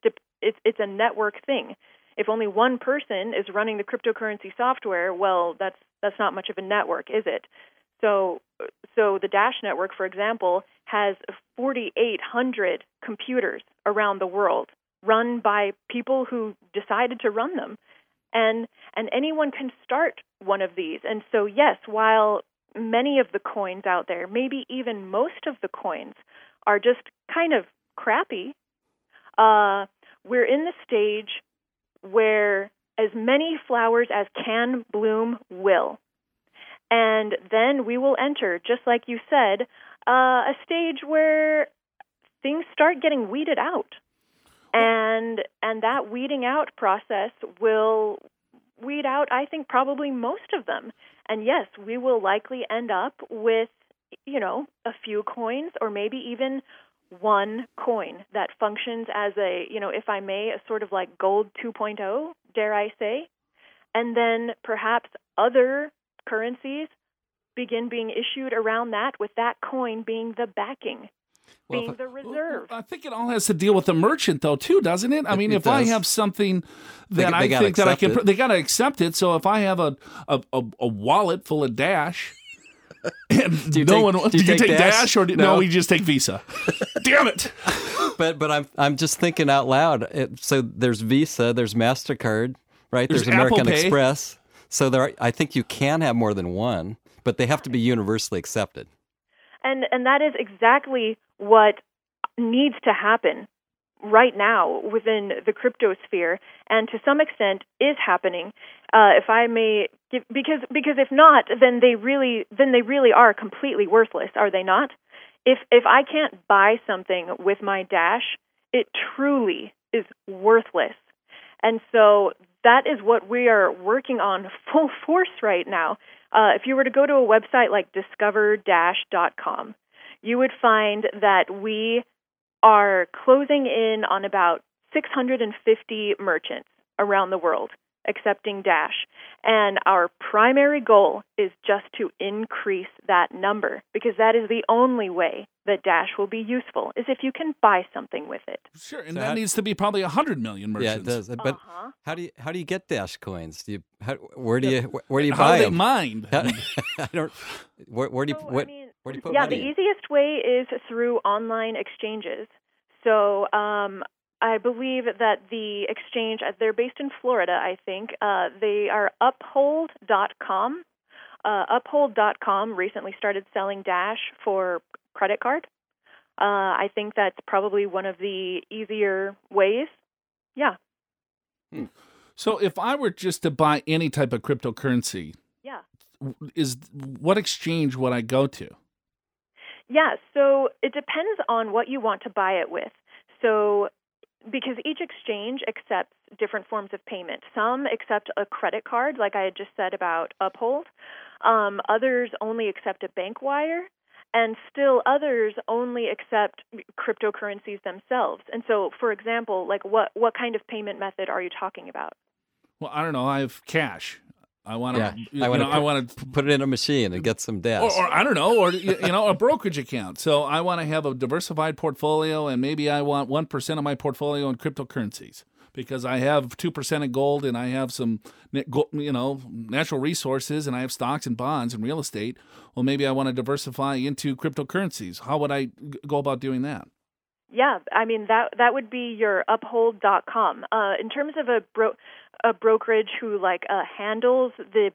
it's it's a network thing. If only one person is running the cryptocurrency software, well, that's that's not much of a network, is it? So so the Dash network, for example, has 4,800 computers around the world run by people who decided to run them. And and anyone can start one of these. And so yes, while many of the coins out there, maybe even most of the coins, are just kind of crappy. Uh, we're in the stage where as many flowers as can bloom will. And then we will enter, just like you said, uh, a stage where things start getting weeded out. And and that weeding out process will weed out, I think, probably most of them. And yes, we will likely end up with, you know, a few coins or maybe even one coin that functions as a, you know, if I may, a sort of like gold 2.0, dare I say. And then perhaps other currencies begin being issued around that with that coin being the backing Well, being if the I- well, reserve. I think it all has to deal with the merchant, though, too, doesn't it? I mean, it if I have something They- that they I gotta think that I can, it. they got to accept it. So if I have a a, a, a wallet full of Dash, and (laughs) Do you (laughs) no take- one do you do you take take Dash? Dash, or do, no? No. we just take Visa. (laughs) Damn it! But but I'm I'm just thinking out loud. It, so there's Visa, there's Mastercard, right? There's There's, American Apple Pay. Express. So there, are, I think you can have more than one, but they have to be universally accepted. And and that is exactly what needs to happen right now within the crypto sphere, and to some extent is happening. Uh, if I may, give, because because if not, then they really then they really are completely worthless, are they not? If if I can't buy something with my dash, it truly is worthless. And so that is what we are working on full force right now. Uh, if you were to go to a website like discoverdash.com, you would find that we are closing in on about 650 merchants around the world accepting Dash. And our primary goal is just to increase that number because that is the only way that Dash will be useful is if you can buy something with it. Sure, and So that how- needs to be probably hundred million merchants. Yeah, it does. But Uh-huh. how do you how do you get Dash coins? Do you how, where do you where, where do you How buy do they them? mind? (laughs) I don't. Where, where do you So, I what, mean, where do you put yeah, money? the easiest way is through online exchanges. So um, I believe that the exchange, uh, they're based in Florida, I think. Uh, they are uphold.com. Uh, uphold.com recently started selling Dash for credit card. Uh, I think that's probably one of the easier ways. Yeah, So if I were just to buy any type of cryptocurrency, yeah. is what exchange would I go to? Yeah, so it depends on what you want to buy it with. So, because each exchange accepts different forms of payment. Some accept a credit card, like I had just said about Uphold. Um, others only accept a bank wire. And still others only accept cryptocurrencies themselves. And so, for example, like what, what kind of payment method are you talking about? Well, I don't know. I have cash. I want to. Yeah, you I want know, I want to to put it in a machine and get some Dash. or, or I don't know, or you you know, a brokerage account. So I want to have a diversified portfolio, and maybe I want one percent of my portfolio in cryptocurrencies because I have two percent in gold, and I have some, you know, natural resources, and I have stocks and bonds and real estate. Well, maybe I want to diversify into cryptocurrencies. How would I go about doing that? Yeah, I mean that that would be your uphold.com. Uh, in terms of a bro- a brokerage who like uh, handles the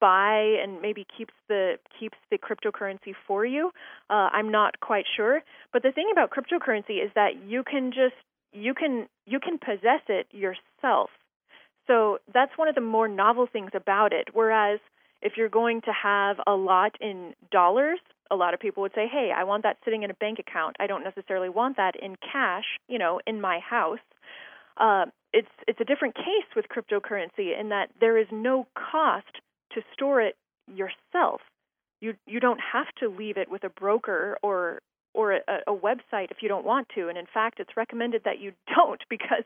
buy and maybe keeps the keeps the cryptocurrency for you, uh, I'm not quite sure. But the thing about cryptocurrency is that you can just you can you can possess it yourself. So that's one of the more novel things about it. Whereas if you're going to have a lot in dollars, a lot of people would say, "Hey, I want that sitting in a bank account. I don't necessarily want that in cash, you know, in my house." Uh, it's it's a different case with cryptocurrency in that there is no cost to store it yourself. You you don't have to leave it with a broker or or a, a website if you don't want to. And in fact, it's recommended that you (laughs) don't because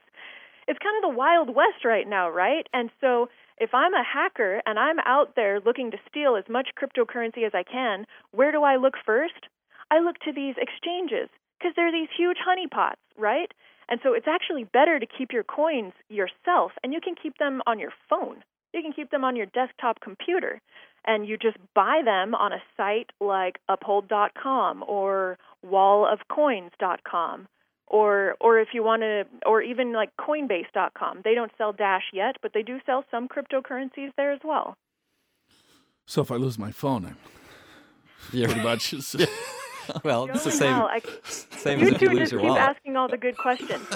it's kind of the wild west right now, right? And so if I'm a hacker and I'm out there looking to steal as much cryptocurrency as I can, where do I look first? I look to these exchanges because they're these huge honeypots, right? And so it's actually better to keep your coins yourself, and you can keep them on your phone. You can keep them on your desktop computer, and you just buy them on a site like uphold.com or wallofcoins.com or or if you want to or even like coinbase.com. They don't sell Dash yet, but they do sell some cryptocurrencies there as well. So if I lose my phone, I'm You're pretty much (laughs) well, it's the same well. I- (laughs) same you as if you two lose just your keep wallet. asking all the good questions.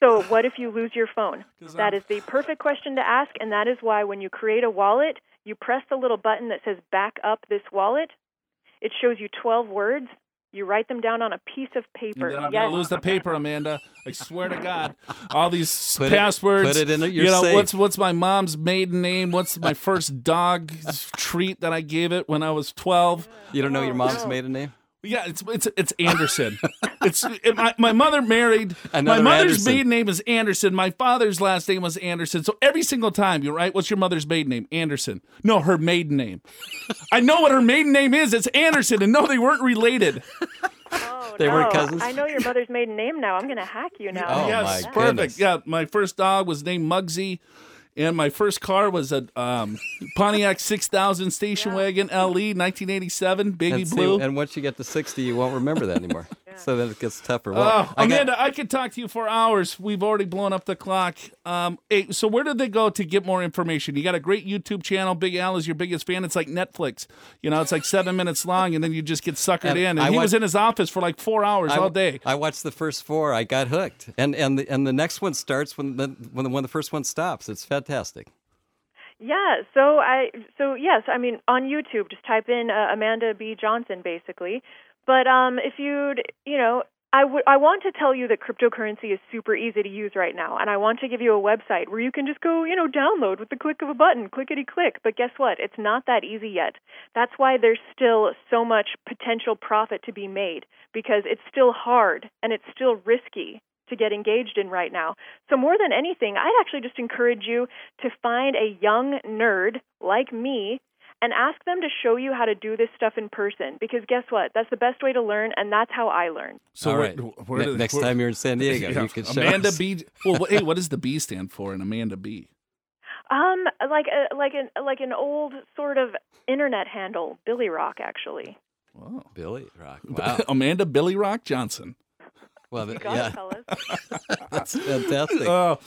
so, what if you lose your phone That I'm- is the perfect question to ask, and that is why when you create a wallet, you press the little button that says "Back up this wallet." It shows you 12 words. You write them down on a piece of paper. And then I'm yes. gonna lose the paper, Amanda. I swear to God. (laughs) All these Put it- passwords. put it in your you know safe. what's what's my mom's maiden name? What's my (laughs) first dog treat that I gave it when I was twelve? You don't know your mom's no. maiden name? Yeah, it's it's it's Anderson. it's it, my, my mother married. Another my mother's Anderson. maiden name is Anderson. My father's last name was Anderson. So every single time, you're right. What's your mother's maiden name? Anderson. No, her maiden name. I know what her maiden name is. It's Anderson, and no, they weren't related. Oh, They no. weren't cousins? I know your mother's maiden name now. I'm going to hack you now. Oh, yes, my perfect. goodness. Yeah, my first dog was named Muggsy, and my first car was a um, Pontiac 6000 station wagon E, LE 1987, baby and, see- blue. and once you get to 60, you won't remember that anymore. So then it gets tougher. Well, Oh, I got- Amanda, I could talk to you for hours. We've already blown up the clock. Um, hey, so where did they go to get more information? You got a great YouTube channel. Big Al is your biggest fan. It's like Netflix. You know, it's like seven minutes long, and then you just get suckered And in. And I he want- was in his office for like four hours I, all day. I watched the first four. I got hooked, and and the, and the next one starts when the when the, when the first one stops. It's fantastic. Yeah, so I so yes, I mean on YouTube just type in uh, Amanda B Johnson basically. But um if you'd, you know, I would I want to tell you that cryptocurrency is super easy to use right now and I want to give you a website where you can just go, you know, download with the click of a button, clickety click. But guess what? It's not that easy yet. That's why there's still so much potential profit to be made because it's still hard and it's still risky to get engaged in right now. So, more than anything, I'd actually just encourage you to find a young nerd like me and ask them to show you how to do this stuff in person because guess what? That's the best way to learn, and that's how I learn. So All where- right. where Ne- they- next where- time you're in San Diego, Yeah, you could show Amanda us. B. Well, what- hey, what does the B stand for in Amanda B? Um, like a, like an like an old sort of internet handle, Billy Rock, actually. Wow. Billy Rock. Wow. (laughs) Amanda Billy Rock Johnson. Well, th- Got yeah, it, fellas. (laughs) that's fantastic. (laughs) Oh,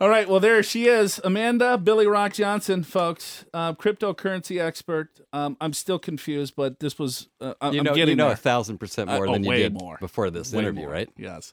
all right. Well, there she is, Amanda Billy Rock Johnson, folks, uh, cryptocurrency expert. Um, I'm still confused, but this was uh, I- you I'm know, getting you know there. a thousand percent Uh, more oh, than you way did more. before this Way interview, more. right? Yes.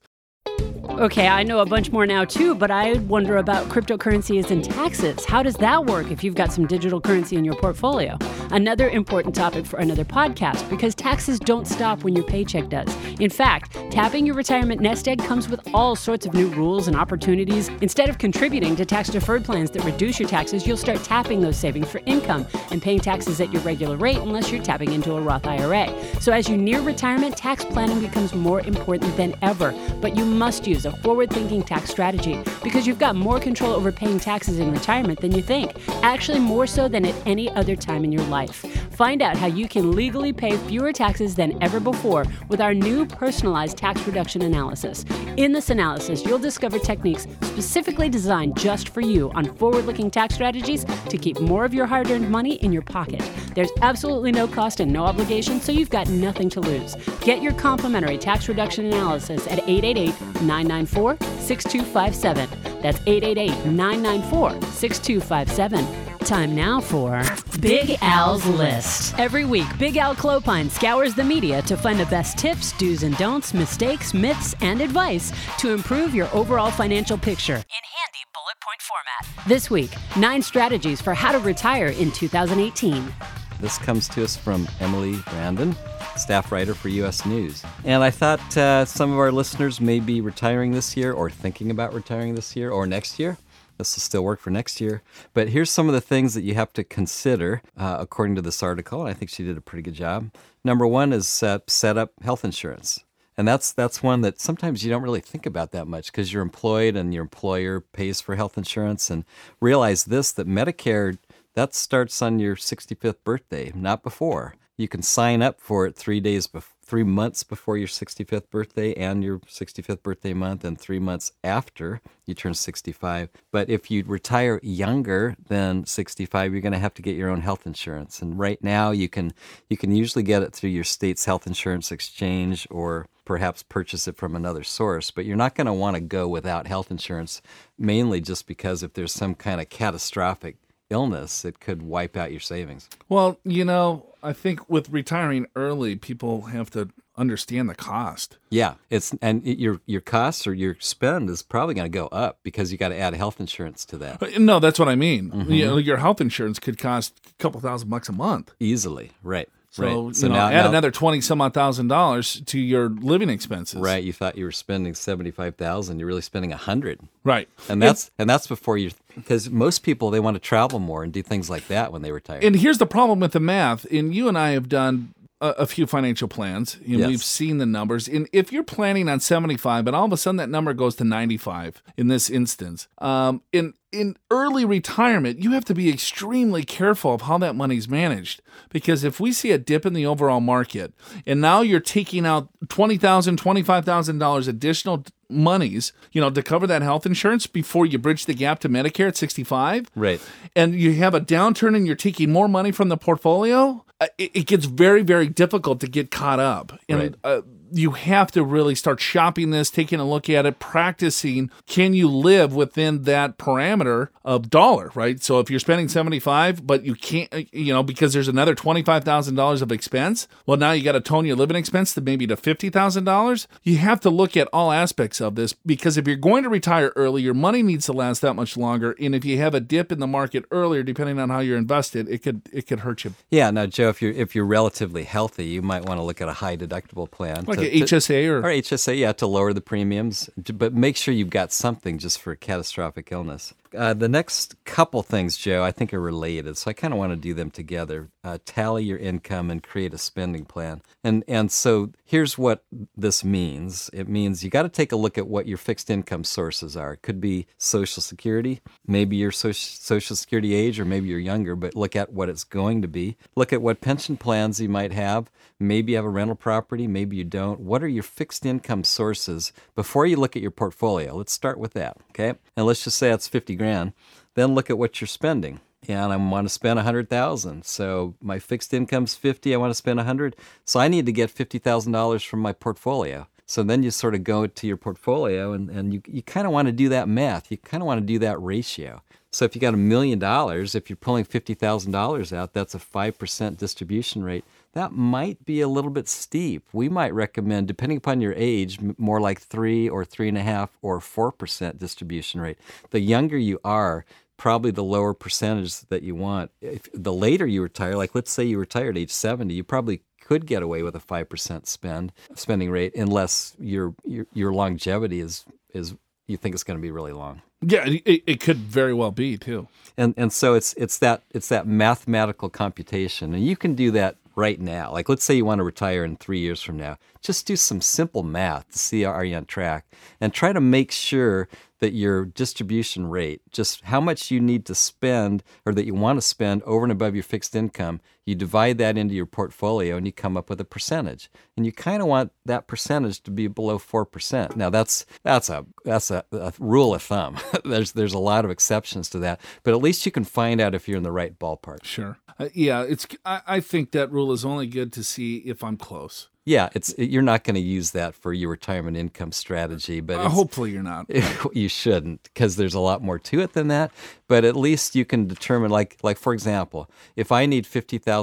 Okay, I know a bunch more now too, but I wonder about cryptocurrencies and taxes. How does that work if you've got some digital currency in your portfolio? Another important topic for another podcast because taxes don't stop when your paycheck does. In fact, tapping your retirement nest egg comes with all sorts of new rules and opportunities. Instead of contributing to tax deferred plans that reduce your taxes, you'll start tapping those savings for income and paying taxes at your regular rate unless you're tapping into a Roth IRA. So as you near retirement, tax planning becomes more important than ever, but you must use a forward thinking tax strategy because you've got more control over paying taxes in retirement than you think, actually, more so than at any other time in your life. Find out how you can legally pay fewer taxes than ever before with our new personalized tax reduction analysis. In this analysis, you'll discover techniques specifically designed just for you on forward looking tax strategies to keep more of your hard earned money in your pocket. There's absolutely no cost and no obligation, so you've got nothing to lose. Get your complimentary tax reduction analysis at 888 994 6257. That's 888 994 6257. Time now for Big Al's List. Every week, Big Al Clopine scours the media to find the best tips, do's and don'ts, mistakes, myths, and advice to improve your overall financial picture in handy bullet point format. This week, nine strategies for how to retire in 2018. This comes to us from Emily Brandon, staff writer for U.S. News. And I thought uh, some of our listeners may be retiring this year or thinking about retiring this year or next year. This will still work for next year. But here's some of the things that you have to consider uh, according to this article. And I think she did a pretty good job. Number one is uh, set up health insurance. And that's that's one that sometimes you don't really think about that much because you're employed and your employer pays for health insurance. And realize this that Medicare that starts on your 65th birthday, not before. You can sign up for it three days bef- three months before your 65th birthday and your 65th birthday month, and three months after you turn 65. But if you retire younger than 65, you're going to have to get your own health insurance. And right now, you can you can usually get it through your state's health insurance exchange or perhaps purchase it from another source, but you're not going to want to go without health insurance, mainly just because if there's some kind of catastrophic illness, it could wipe out your savings. Well, you know, I think with retiring early, people have to understand the cost. Yeah, it's and it, your your costs or your spend is probably going to go up because you got to add health insurance to that. Uh, no, that's what I mean. Mm-hmm. You know, your health insurance could cost a couple thousand bucks a month. Easily, right? So, right. you know, add another twenty some odd thousand dollars to your living expenses. Right. You thought you were spending seventy five thousand. You're really spending a hundred. Right. And that's and that's before you because most people they want to travel more and do things like that when they retire. And here's the problem with the math. And you and I have done a, a few financial plans, and Yes. we've seen the numbers. And if you're planning on 75, but all of a sudden that number goes to 95 in this instance, um, in in early retirement, you have to be extremely careful of how that money's managed. Because if we see a dip in the overall market, and now you're taking out $20,000, $25,000 additional monies, you know, to cover that health insurance before you bridge the gap to Medicare at 65, right. and you have a downturn and you're taking more money from the portfolio, uh, it, it gets very, very difficult to get caught up. And Right. uh, you have to really start shopping this, taking a look at it, practicing. Can you live within that parameter of dollar, right? So if you're spending 75, but you can't, you know, because there's another $25,000 of expense, well, now you got to tone your living expense to maybe to $50,000. You have to look at all aspects of this because if you're going to retire early, your money needs to last that much longer. And if you have a dip in the market earlier, depending on how you're invested, it could it could hurt you. Yeah. Now, Joe, if you're if you're relatively healthy, you might want to look at a high deductible plan, Like to- a to- HSA or, or HSA, yeah, to lower the premiums, but make sure you've got something just for catastrophic illness. Uh, the next couple things, Joe, I think are related, so I kind of want to do them together. Uh, tally your income and create a spending plan, and and so here's what this means. It means you got to take a look at what your fixed income sources are. It could be Social Security, maybe your social Social Security age, or maybe you're younger, but look at what it's going to be. Look at what pension plans you might have. Maybe you have a rental property, maybe you don't. What are your fixed income sources before you look at your portfolio? Let's start with that, okay? And let's just say that's 50 grand. Then look at what you're spending. And I want to spend 100,000. So my fixed income's 50, I want to spend 100. So I need to get $50,000 from my portfolio. So then you sort of go to your portfolio and, and you, you kind of want to do that math. You kind of want to do that ratio. So if you got a million dollars, if you're pulling $50,000 out, that's a 5% distribution rate. That might be a little bit steep. We might recommend, depending upon your age, more like three or three and a half or 4% distribution rate. The younger you are, probably the lower percentage that you want. If the later you retire, like let's say you retire at age 70, you probably could get away with a 5% spend spending rate unless your your, your longevity is is you think it's going to be really long. yeah, it, it could very well be too. And and so it's it's that it's that mathematical computation, and you can do that right now. Like let's say you want to retire in three years from now, just do some simple math to see are you on track, and try to make sure that your distribution rate, just how much you need to spend or that you want to spend over and above your fixed income, you divide that into your portfolio and you come up with a percentage. And you kind of want that percentage to be below 4%. Now that's that's a that's a, a rule of thumb. (laughs) there's there's a lot of exceptions to that, but at least you can find out if you're in the right ballpark. Sure. Uh, yeah, it's. I, I think that rule is only good to see if I'm close. Yeah, it's you're not going to use that for your retirement income strategy, but Uh, hopefully you're not. (laughs) you shouldn't because there's a lot more to it than that but at least you can determine like like for example if i need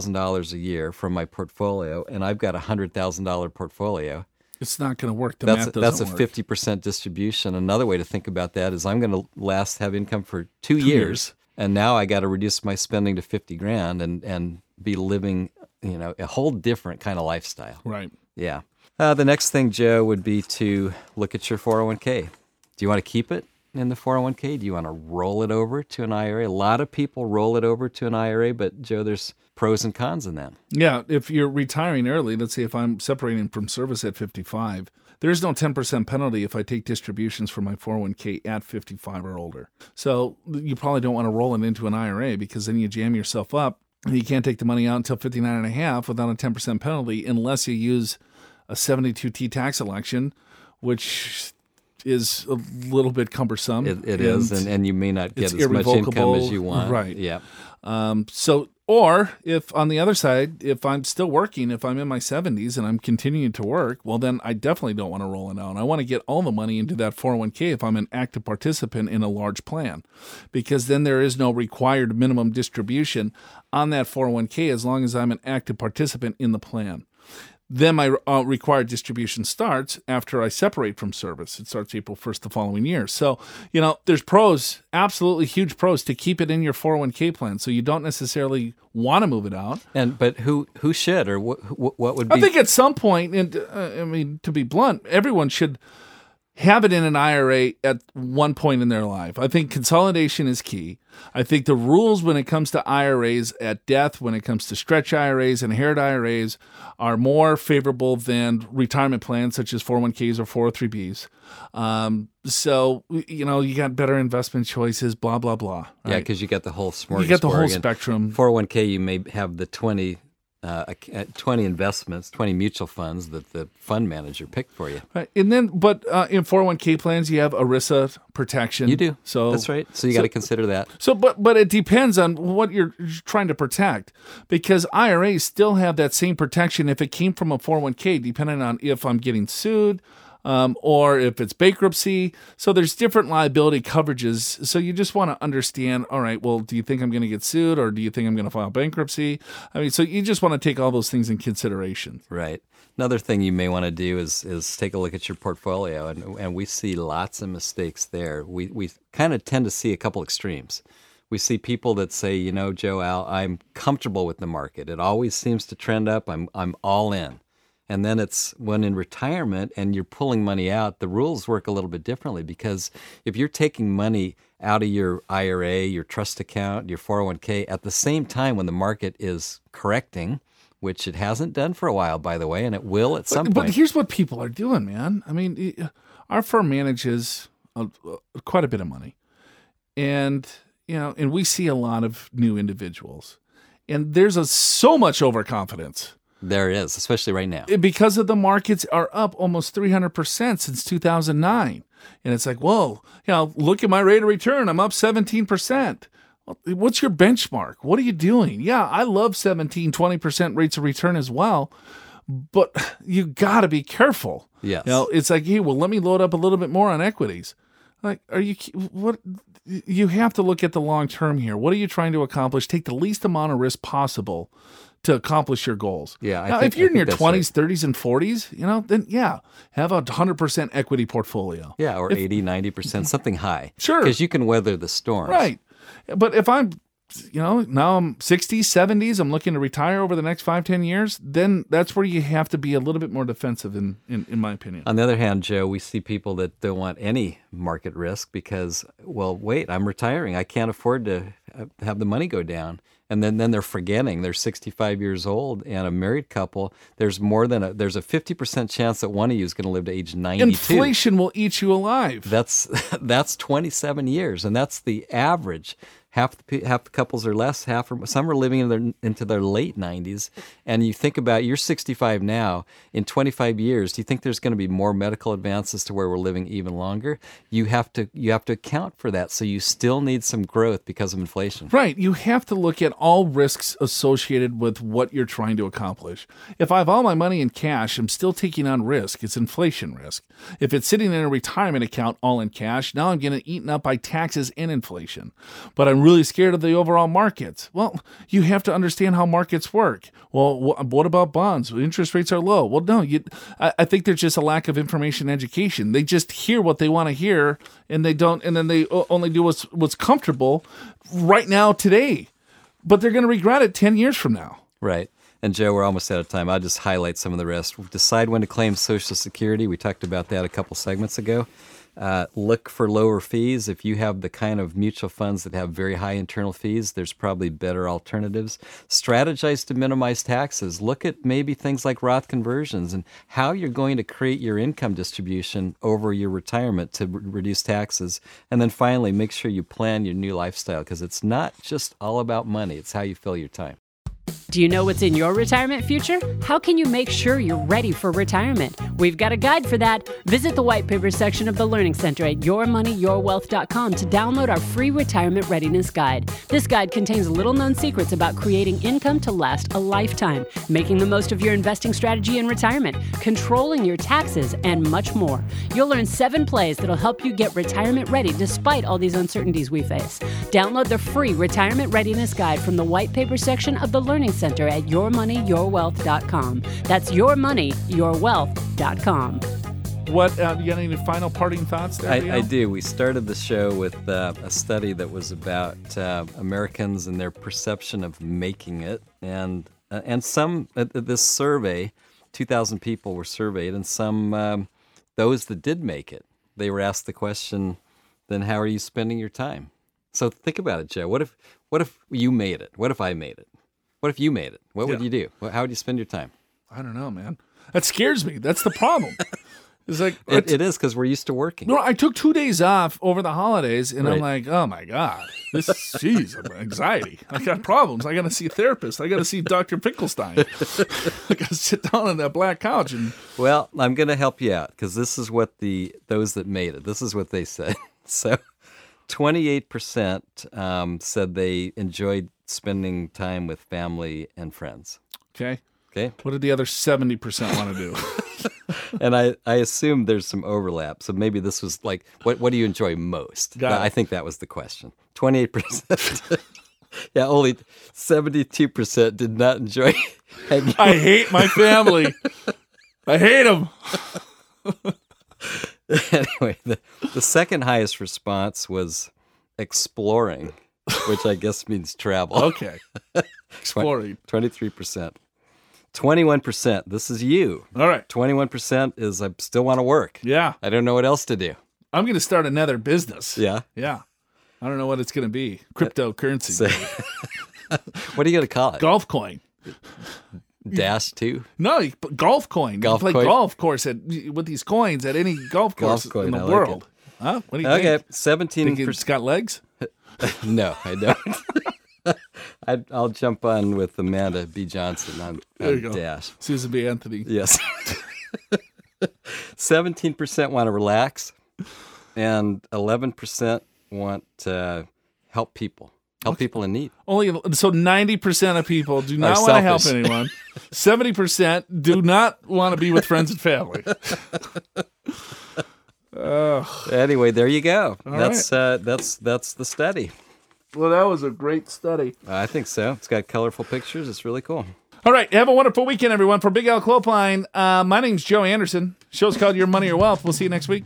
$50000 a year from my portfolio and i've got a $100000 portfolio It's not going to work. The that's math that's a work. 50% distribution another way to think about that is i'm going to last have income for two, years, years. and now i got to reduce my spending to 50 grand and and be living you know a whole different kind of lifestyle Right. yeah. Uh, the next thing, Joe, would be to look at your 401k. Do you want to keep it in the 401k? Do you want to roll it over to an IRA? A lot of people roll it over to an IRA, but Joe, there's pros and cons in that. Yeah, if you're retiring early, let's say if I'm separating from service at 55, there's no 10% penalty if I take distributions from my 401k at 55 or older. So you probably don't want to roll it into an IRA because then you jam yourself up and you can't take the money out until 59 and a half without a 10% penalty unless you use a 72T tax election, which is a little bit cumbersome. It, it is, and, and you may not get as much income as you want. right. Yeah. Um, so, or if on the other side, if I'm still working, if I'm in my 70s and I'm continuing to work, well, then I definitely don't want to roll it out. I want to get all the money into that 401k if I'm an active participant in a large plan, because then there is no required minimum distribution on that 401k as long as I'm an active participant in the plan. Then my uh, required distribution starts after I separate from service. It starts April 1st the following year. So, you know, there's pros, absolutely huge pros to keep it in your 401k plan. So you don't necessarily want to move it out. And but who who should or what what, what would be? I think at some point, and uh, I mean, to be blunt, everyone should have it in an IRA at one point in their life. I think consolidation is key. I think the rules when it comes to IRAs at death, when it comes to stretch IRAs and inherit IRAs, are more favorable than retirement plans such as 401ks or 403bs. Um, so, you know, you got better investment choices, blah, blah, blah. yeah, because you got the whole smorgasbord. you get the whole spectrum. 401k, you may have the 20, uh, uh, 20 investments, 20 mutual funds that the fund manager picked for you. Right. And then, but uh, in 401k plans, you have ERISA protection. You do. So That's right. So you got to consider that. So, but but it depends on what you're trying to protect, because IRAs still have that same protection if it came from a 401k, depending on if I'm getting sued. Um, or if it's bankruptcy. So there's different liability coverages. So you just want to understand, all right, well, do you think I'm going to get sued or do you think I'm going to file bankruptcy? I mean, so you just want to take all those things in consideration. Right. Another thing you may want to do is is take a look at your portfolio, and and we see lots of mistakes there. We we kind of tend to see a couple extremes. We see people that say, you know, Joe Al, I'm comfortable with the market. It always seems to trend up. I'm I'm all in. And then it's when in retirement and you're pulling money out, the rules work a little bit differently because if you're taking money out of your IRA, your trust account, your 401k at the same time when the market is correcting, which it hasn't done for a while, by the way, and it will at some But, point. but here's what people are doing, man. I mean, our firm manages a, a- quite a bit of money, and you know, and we see a lot of new individuals, and there's a so much overconfidence there it is, especially right now. because of the markets are up almost 300% since 2009 and it's like whoa you know look at my rate of return. I'm up 17% what's your benchmark? What are you doing? Yeah i love 17 20% rates of return as well but you got to be careful. Yes. you know it's like hey well let me load up a little bit more on equities. Like are you what you have to look at the long term here. What are you trying to accomplish? Take the least amount of risk possible to accomplish your goals Yeah, now, think- if you're in your think that's 20s 30s and 40s you know then yeah have a 100% equity portfolio yeah, or ninety 80, (laughs) 90%, something high. Sure. Because you can weather the storms. right but if i'm you know now i'm 60s 70s i'm looking to retire over the next five ten years then that's where you have to be a little bit more defensive in in, in my opinion On the other hand, Joe, we see people that don't want any market risk because, well, wait, I'm retiring. I can't afford to uh, have the money go down. And then, then they're forgetting they're 65 years old and a married couple. There's more than a there's a 50% chance that one of you is going to live to age 92. inflation will eat you alive That's (laughs) that's 27 years, and that's the average. Half the half the couples are less. Half are, some are living in their into their late 90s. And you think about you're 65 now. In 25 years, do you think there's going to be more medical advances to where we're living even longer? You have to you have to account for that. So you still need some growth because of inflation. Right. You have to look at all risks associated with what you're trying to accomplish. If I have all my money in cash, I'm still taking on risk. It's inflation risk. If it's sitting in a retirement account all in cash, now I'm getting eaten up by taxes and inflation. But I'm really scared of the overall markets. Well, you have to understand how markets work. Well, wh- what about bonds? Interest rates are low. Well, no, you, I, I think there's just a lack of information education. They just hear what they want to hear and they don't, and then they only do what's, what's comfortable right now, today but they're going to regret it 10 years from now. Right. And Joe, we're almost out of time. I'll just highlight some of the rest. Decide when to claim Social Security. We talked about that a couple segments ago. Uh, look for lower fees. If you have the kind of mutual funds that have very high internal fees, there's probably better alternatives. Strategize to minimize taxes. Look at maybe things like Roth conversions and how you're going to create your income distribution over your retirement to re- reduce taxes. And then finally, make sure you plan your new lifestyle because it's not just all about money, it's how you fill your time. Do you know what's in your retirement future? How can you make sure you're ready for retirement? We've got a guide for that. Visit the white paper section of the Learning Center at yourmoneyyourwealth.com to download our free retirement readiness guide. This guide contains little known secrets about creating income to last a lifetime, making the most of your investing strategy in retirement, controlling your taxes, and much more. You'll learn seven plays that'll help you get retirement ready despite all these uncertainties we face. Download the free retirement readiness guide from the white paper section of the Learning Center at yourmoneyyourwealth.com. That's yourmoneyyourwealth.com. What, uh, you got any final parting thoughts there? I, I do. We started the show with uh, a study that was about uh, Americans and their perception of making it, and uh, and some uh, this survey, two thousand people were surveyed, and some um, those that did make it, they were asked the question, then how are you spending your time? So think about it, Joe. What if what if you made it? What if I made it? What if you made it? What would Yeah. you do? Wh- How would you spend your time? I don't know, man. That scares me. That's the problem. (laughs) It's like, It, it is because we're used to working. No, I took two days off over the holidays, and I'm like, oh my god, this, jeez, anxiety. I got problems. I got to see a therapist. I got to see Doctor Finkelstein. (laughs) I got to sit down on that black couch and Well, I'm going to help you out because this is what the those that made it. This is what they said. (laughs) So, 28% um, said they enjoyed spending time with family and friends. okay. Okay, What did the other seventy percent want to do? (laughs) and I I assume there's some overlap. So maybe this was like, what what do you enjoy most? Got it. I think that was the question. 28%. (laughs) yeah, only 72% did not enjoy (laughs) hanging I hate my family. I hate them. (laughs) anyway, the, the second highest response was exploring, which I guess (laughs) means travel. Okay. (laughs) Exploring. 23%. 21%, this is you. All right. 21% is I still want to work. Yeah. I don't know what else to do. I'm going to start another business. Yeah. Yeah. I don't know what it's going to be. Cryptocurrency. What are you going to call it? golf coin. Dash two? No, you put golf coin. Golf you play coin. golf course at with these coins at any golf Golf course coin, in the I like world. Huh? What do you Okay, think? 17 Think it's got legs? (laughs) No, I don't. (laughs) I, I'll jump on with Amanda B. Johnson on, on. Dash. Susan B. Anthony. Yes. 17% want to relax, and 11% want to help people, help people in need. Only so ninety percent of people do (laughs) not want to help anyone. (laughs) Seventy percent do not want to be with friends and family. (laughs) Anyway, there you go. All that's uh, that's that's the study. Well, that was a great study. I think so. It's got colorful pictures. It's really cool. All right, have a wonderful weekend, everyone. For Big Al Clopine, uh, my name's Joe Anderson. Show's called Your Money Your Wealth. We'll see you next week.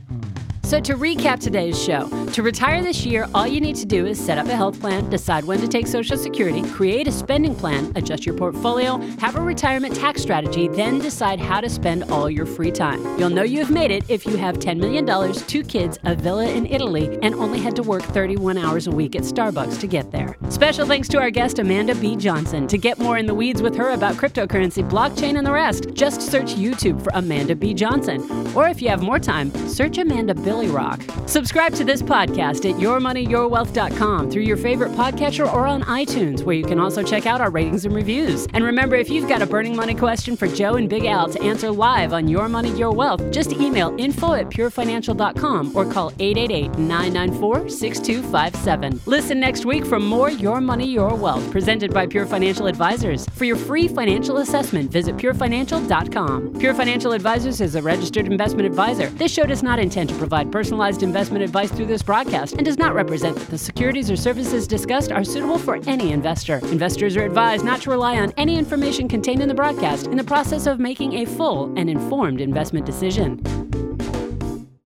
So, to recap today's show, to retire this year, all you need to do is set up a health plan, decide when to take Social Security, create a spending plan, adjust your portfolio, have a retirement tax strategy, then decide how to spend all your free time. You'll know you have made it if you have $10 million, two kids, a villa in Italy, and only had to work 31 hours a week at Starbucks to get there. Special thanks to our guest, Amanda B. Johnson. To get more in the weeds with her about cryptocurrency, blockchain, and the rest, just search YouTube for Amanda B. Johnson. Or if you have more time, search Amanda Rock. Subscribe to this podcast at yourmoneyyourwealth.com through your favorite podcatcher or on iTunes, where you can also check out our ratings and reviews. And remember, if you've got a burning money question for Joe and Big Al to answer live on Your Money, Your Wealth, just email info at purefinancial.com or call 888 994 6257. Listen next week for more Your Money, Your Wealth, presented by Pure Financial Advisors. For your free financial assessment, visit purefinancial.com. Pure Financial Advisors is a registered investment advisor. This show does not intend to personalized investment advice through this broadcast and does not represent that the securities or services discussed are suitable for any investor. Investors are advised not to rely on any information contained in the broadcast in the process of making a full and informed investment decision.